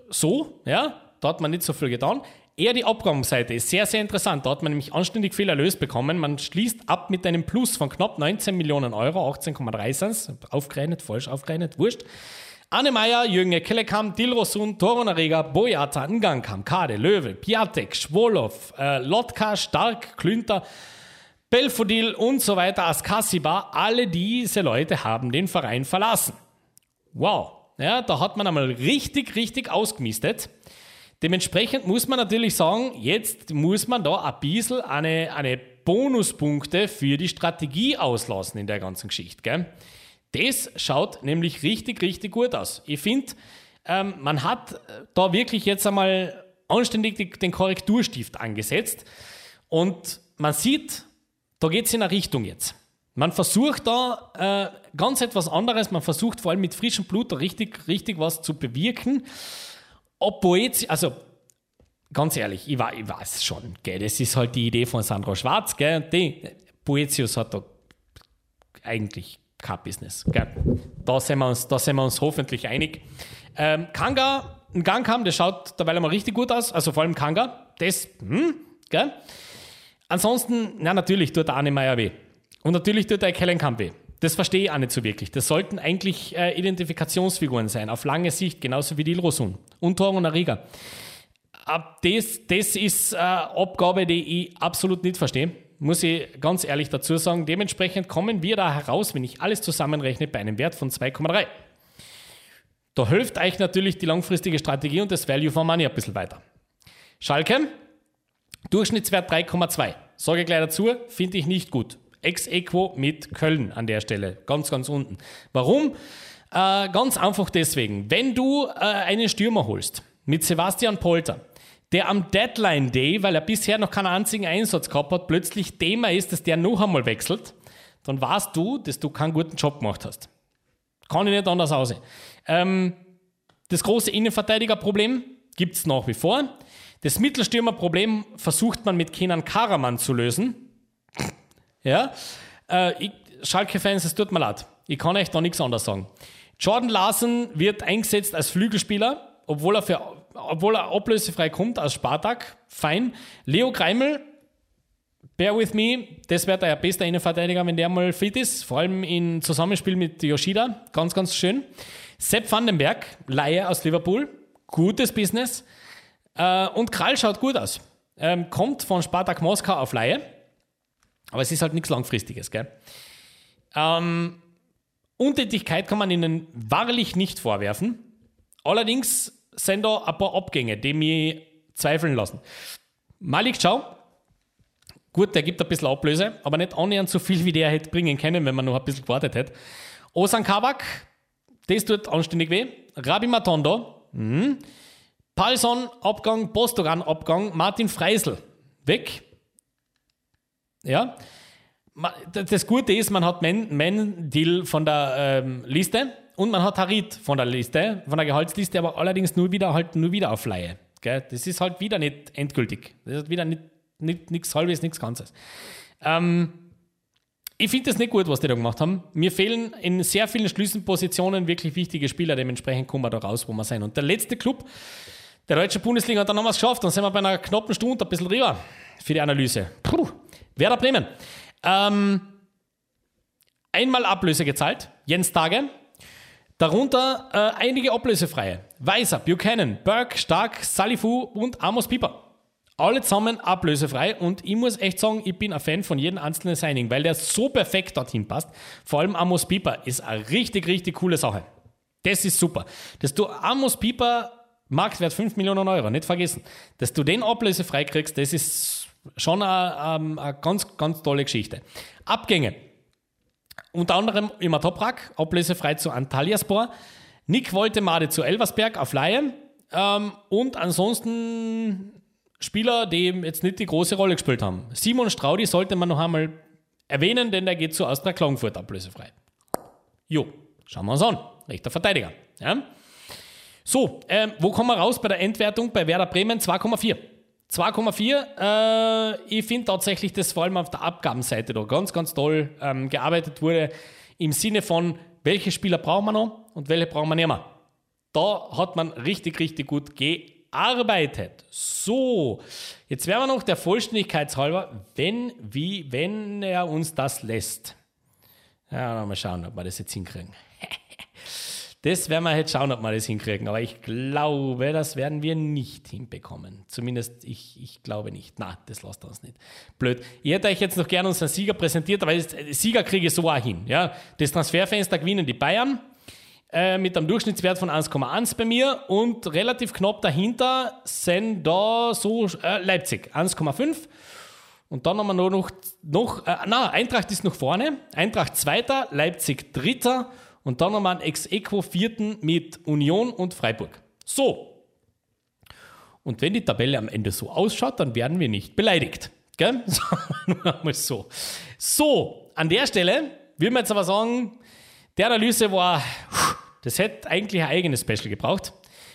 so, ja, da hat man nicht so viel getan. Eher die Abgabenseite ist sehr, sehr interessant. Da hat man nämlich anständig viel Erlös bekommen. Man schließt ab mit einem Plus von knapp 19 Millionen Euro, 18,3 sind aufgerechnet, falsch aufgerechnet, wurscht. Anne Meyer, Jürgen Kellekam, Dilrosun, Toron Arega, Boyata, Ngangkam, Kade, Löwe, Piatek, Schwolow, äh, Lotka, Stark, Klünter, Belfodil und so weiter, Askasiba, alle diese Leute haben den Verein verlassen. Wow, ja, da hat man einmal richtig, richtig ausgemistet. Dementsprechend muss man natürlich sagen, jetzt muss man da ein bisschen eine, eine Bonuspunkte für die Strategie auslassen in der ganzen Geschichte. Gell? Das schaut nämlich richtig, richtig gut aus. Ich finde, ähm, man hat da wirklich jetzt einmal anständig den Korrekturstift angesetzt und man sieht, da geht es in eine Richtung jetzt. Man versucht da äh, ganz etwas anderes, man versucht vor allem mit frischem Blut da richtig, richtig was zu bewirken. Ob Boetius, also ganz ehrlich, ich, ich weiß schon, gell, das ist halt die Idee von Sandro Schwarz, gell, die, Boetius hat da eigentlich kein Business. Gell. Da, sind wir uns, da sind wir uns hoffentlich einig. Ähm, Kanga, ein Gang haben, das schaut dabei mal richtig gut aus, also vor allem Kanga, das, hm, gell. Ansonsten, na natürlich tut der Arne Meyer weh. Und natürlich tut der Kellenkamp weh. Das verstehe ich auch nicht so wirklich. Das sollten eigentlich äh, Identifikationsfiguren sein, auf lange Sicht, genauso wie Dilrosun und Tor und Ariga. Das, das ist eine Abgabe, die ich absolut nicht verstehe, muss ich ganz ehrlich dazu sagen. Dementsprechend kommen wir da heraus, wenn ich alles zusammenrechne, bei einem Wert von 2,3. Da hilft euch natürlich die langfristige Strategie und das Value for Money ein bisschen weiter. Schalke, Durchschnittswert 3,2. Sage ich gleich dazu, finde ich nicht gut. Ex-Equo mit Köln an der Stelle, ganz, ganz unten. Warum? Äh, ganz einfach deswegen. Wenn du äh, einen Stürmer holst mit Sebastian Polter, der am Deadline Day, weil er bisher noch keinen einzigen Einsatz gehabt hat, plötzlich Thema ist, dass der noch einmal wechselt, dann weißt du, dass du keinen guten Job gemacht hast. Kann ich nicht anders aussehen. Ähm, das große Innenverteidigerproblem gibt es nach wie vor. Das Mittelstürmerproblem versucht man mit Kenan Karaman zu lösen. Ja? Äh, Schalke-Fans, es tut mir leid. Ich kann euch da nichts anderes sagen. Jordan Larsen wird eingesetzt als Flügelspieler, obwohl er, für, obwohl er ablösefrei kommt aus Spartak. Fein. Leo Kreimel, bear with me, das wird euer bester Innenverteidiger, wenn der mal fit ist. Vor allem im Zusammenspiel mit Yoshida. Ganz, ganz schön. Sepp Vandenberg, Laie aus Liverpool. Gutes Business. Äh, und Krall schaut gut aus. Ähm, kommt von Spartak Moskau auf Laie. Aber es ist halt nichts Langfristiges. Gell? Ähm, Untätigkeit kann man ihnen wahrlich nicht vorwerfen. Allerdings sind da ein paar Abgänge, die mich zweifeln lassen. Malik Chow, gut, der gibt ein bisschen Ablöse, aber nicht annähernd so viel, wie der hätte bringen können, wenn man noch ein bisschen gewartet hätte. Osan Kabak, das tut anständig weh. Rabi Matondo, mh. Palson, Abgang, Bostogan, Abgang, Martin Freisel, weg. Ja. Das Gute ist, man hat Mendil von der ähm, Liste und man hat Harit von der Liste, von der Gehaltsliste, aber allerdings nur wieder halt nur wieder auf Laie. Gell? Das ist halt wieder nicht endgültig. Das ist wieder nicht, nicht, nichts halbes, nichts Ganzes. Ähm, ich finde das nicht gut, was die da gemacht haben. Mir fehlen in sehr vielen Schlüsselpositionen wirklich wichtige Spieler. Dementsprechend kommen wir da raus, wo wir sein. Und der letzte Club der deutsche Bundesliga hat dann noch was geschafft. Dann sind wir bei einer knappen Stunde ein bisschen rüber für die Analyse. Puh. Werder Bremen. Ähm, einmal Ablöse gezahlt, Jens Tage. Darunter äh, einige Ablösefreie. Weiser, Buchanan, Burke, Stark, Salifu und Amos Pieper. Alle zusammen ablösefrei und ich muss echt sagen, ich bin ein Fan von jedem einzelnen Signing, weil der so perfekt dorthin passt. Vor allem Amos Pieper ist eine richtig, richtig coole Sache. Das ist super. Dass du Amos Pieper, Marktwert 5 Millionen Euro, nicht vergessen, dass du den ablösefrei kriegst, das ist schon eine, ähm, eine, ganz, ganz tolle Geschichte. Abgänge. Unter anderem immer Toprak, ablösefrei zu Antalyaspor. Nick Woltemade zu Elversberg auf Laie. Ähm, und ansonsten Spieler, die jetzt nicht die große Rolle gespielt haben. Simon Straudi sollte man noch einmal erwähnen, denn der geht zu Austria Klagenfurt ablösefrei. Jo, schauen wir uns an. Rechter Verteidiger. Ja. So, ähm, wo kommen wir raus bei der Endwertung bei Werder Bremen? 2,4. 2,4. Äh, ich finde tatsächlich, dass vor allem auf der Abgabenseite da ganz, ganz toll ähm, gearbeitet wurde. Im Sinne von, welche Spieler brauchen wir noch und welche brauchen wir nicht mehr. Da hat man richtig, richtig gut gearbeitet. So, jetzt werden wir noch der Vollständigkeitshalber, wenn, wie, wenn er uns das lässt. Ja, mal schauen, ob wir das jetzt hinkriegen. Das werden wir jetzt schauen, ob wir das hinkriegen. Aber ich glaube, das werden wir nicht hinbekommen. Zumindest ich, ich glaube nicht. Na, das lasst uns nicht. Blöd. Ich hätte euch jetzt noch gerne unseren Sieger präsentiert, aber Sieger kriege ich so auch hin. Ja? Das Transferfenster gewinnen die Bayern äh, mit einem Durchschnittswert von 1,1 bei mir und relativ knapp dahinter sind da so äh, Leipzig 1,5. Und dann haben wir noch, noch äh, na, Eintracht ist noch vorne. Eintracht Zweiter, Leipzig Dritter und dann wir einen Ex-Equo vierten mit Union und Freiburg. So. Und wenn die Tabelle am Ende so ausschaut, dann werden wir nicht beleidigt. Gell? Sagen wir so. So, an der Stelle will man jetzt aber sagen, der Analyse war, das hätte eigentlich ein eigenes Special gebraucht.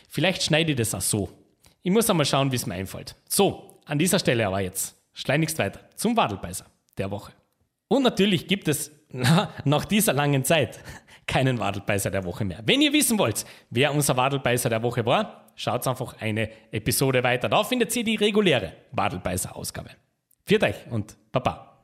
Vielleicht schneide ich das auch so. Ich muss einmal schauen, wie es mir einfällt. So, an dieser Stelle aber jetzt schleunigst weiter zum Wadelbeißer der Woche. Und natürlich gibt es nach dieser langen Zeit keinen Wadelbeißer der Woche mehr. Wenn ihr wissen wollt, wer unser Wadelbeißer der Woche war, schaut einfach eine Episode weiter. Da findet ihr die reguläre Wadelbeißer-Ausgabe. Viert euch und Baba.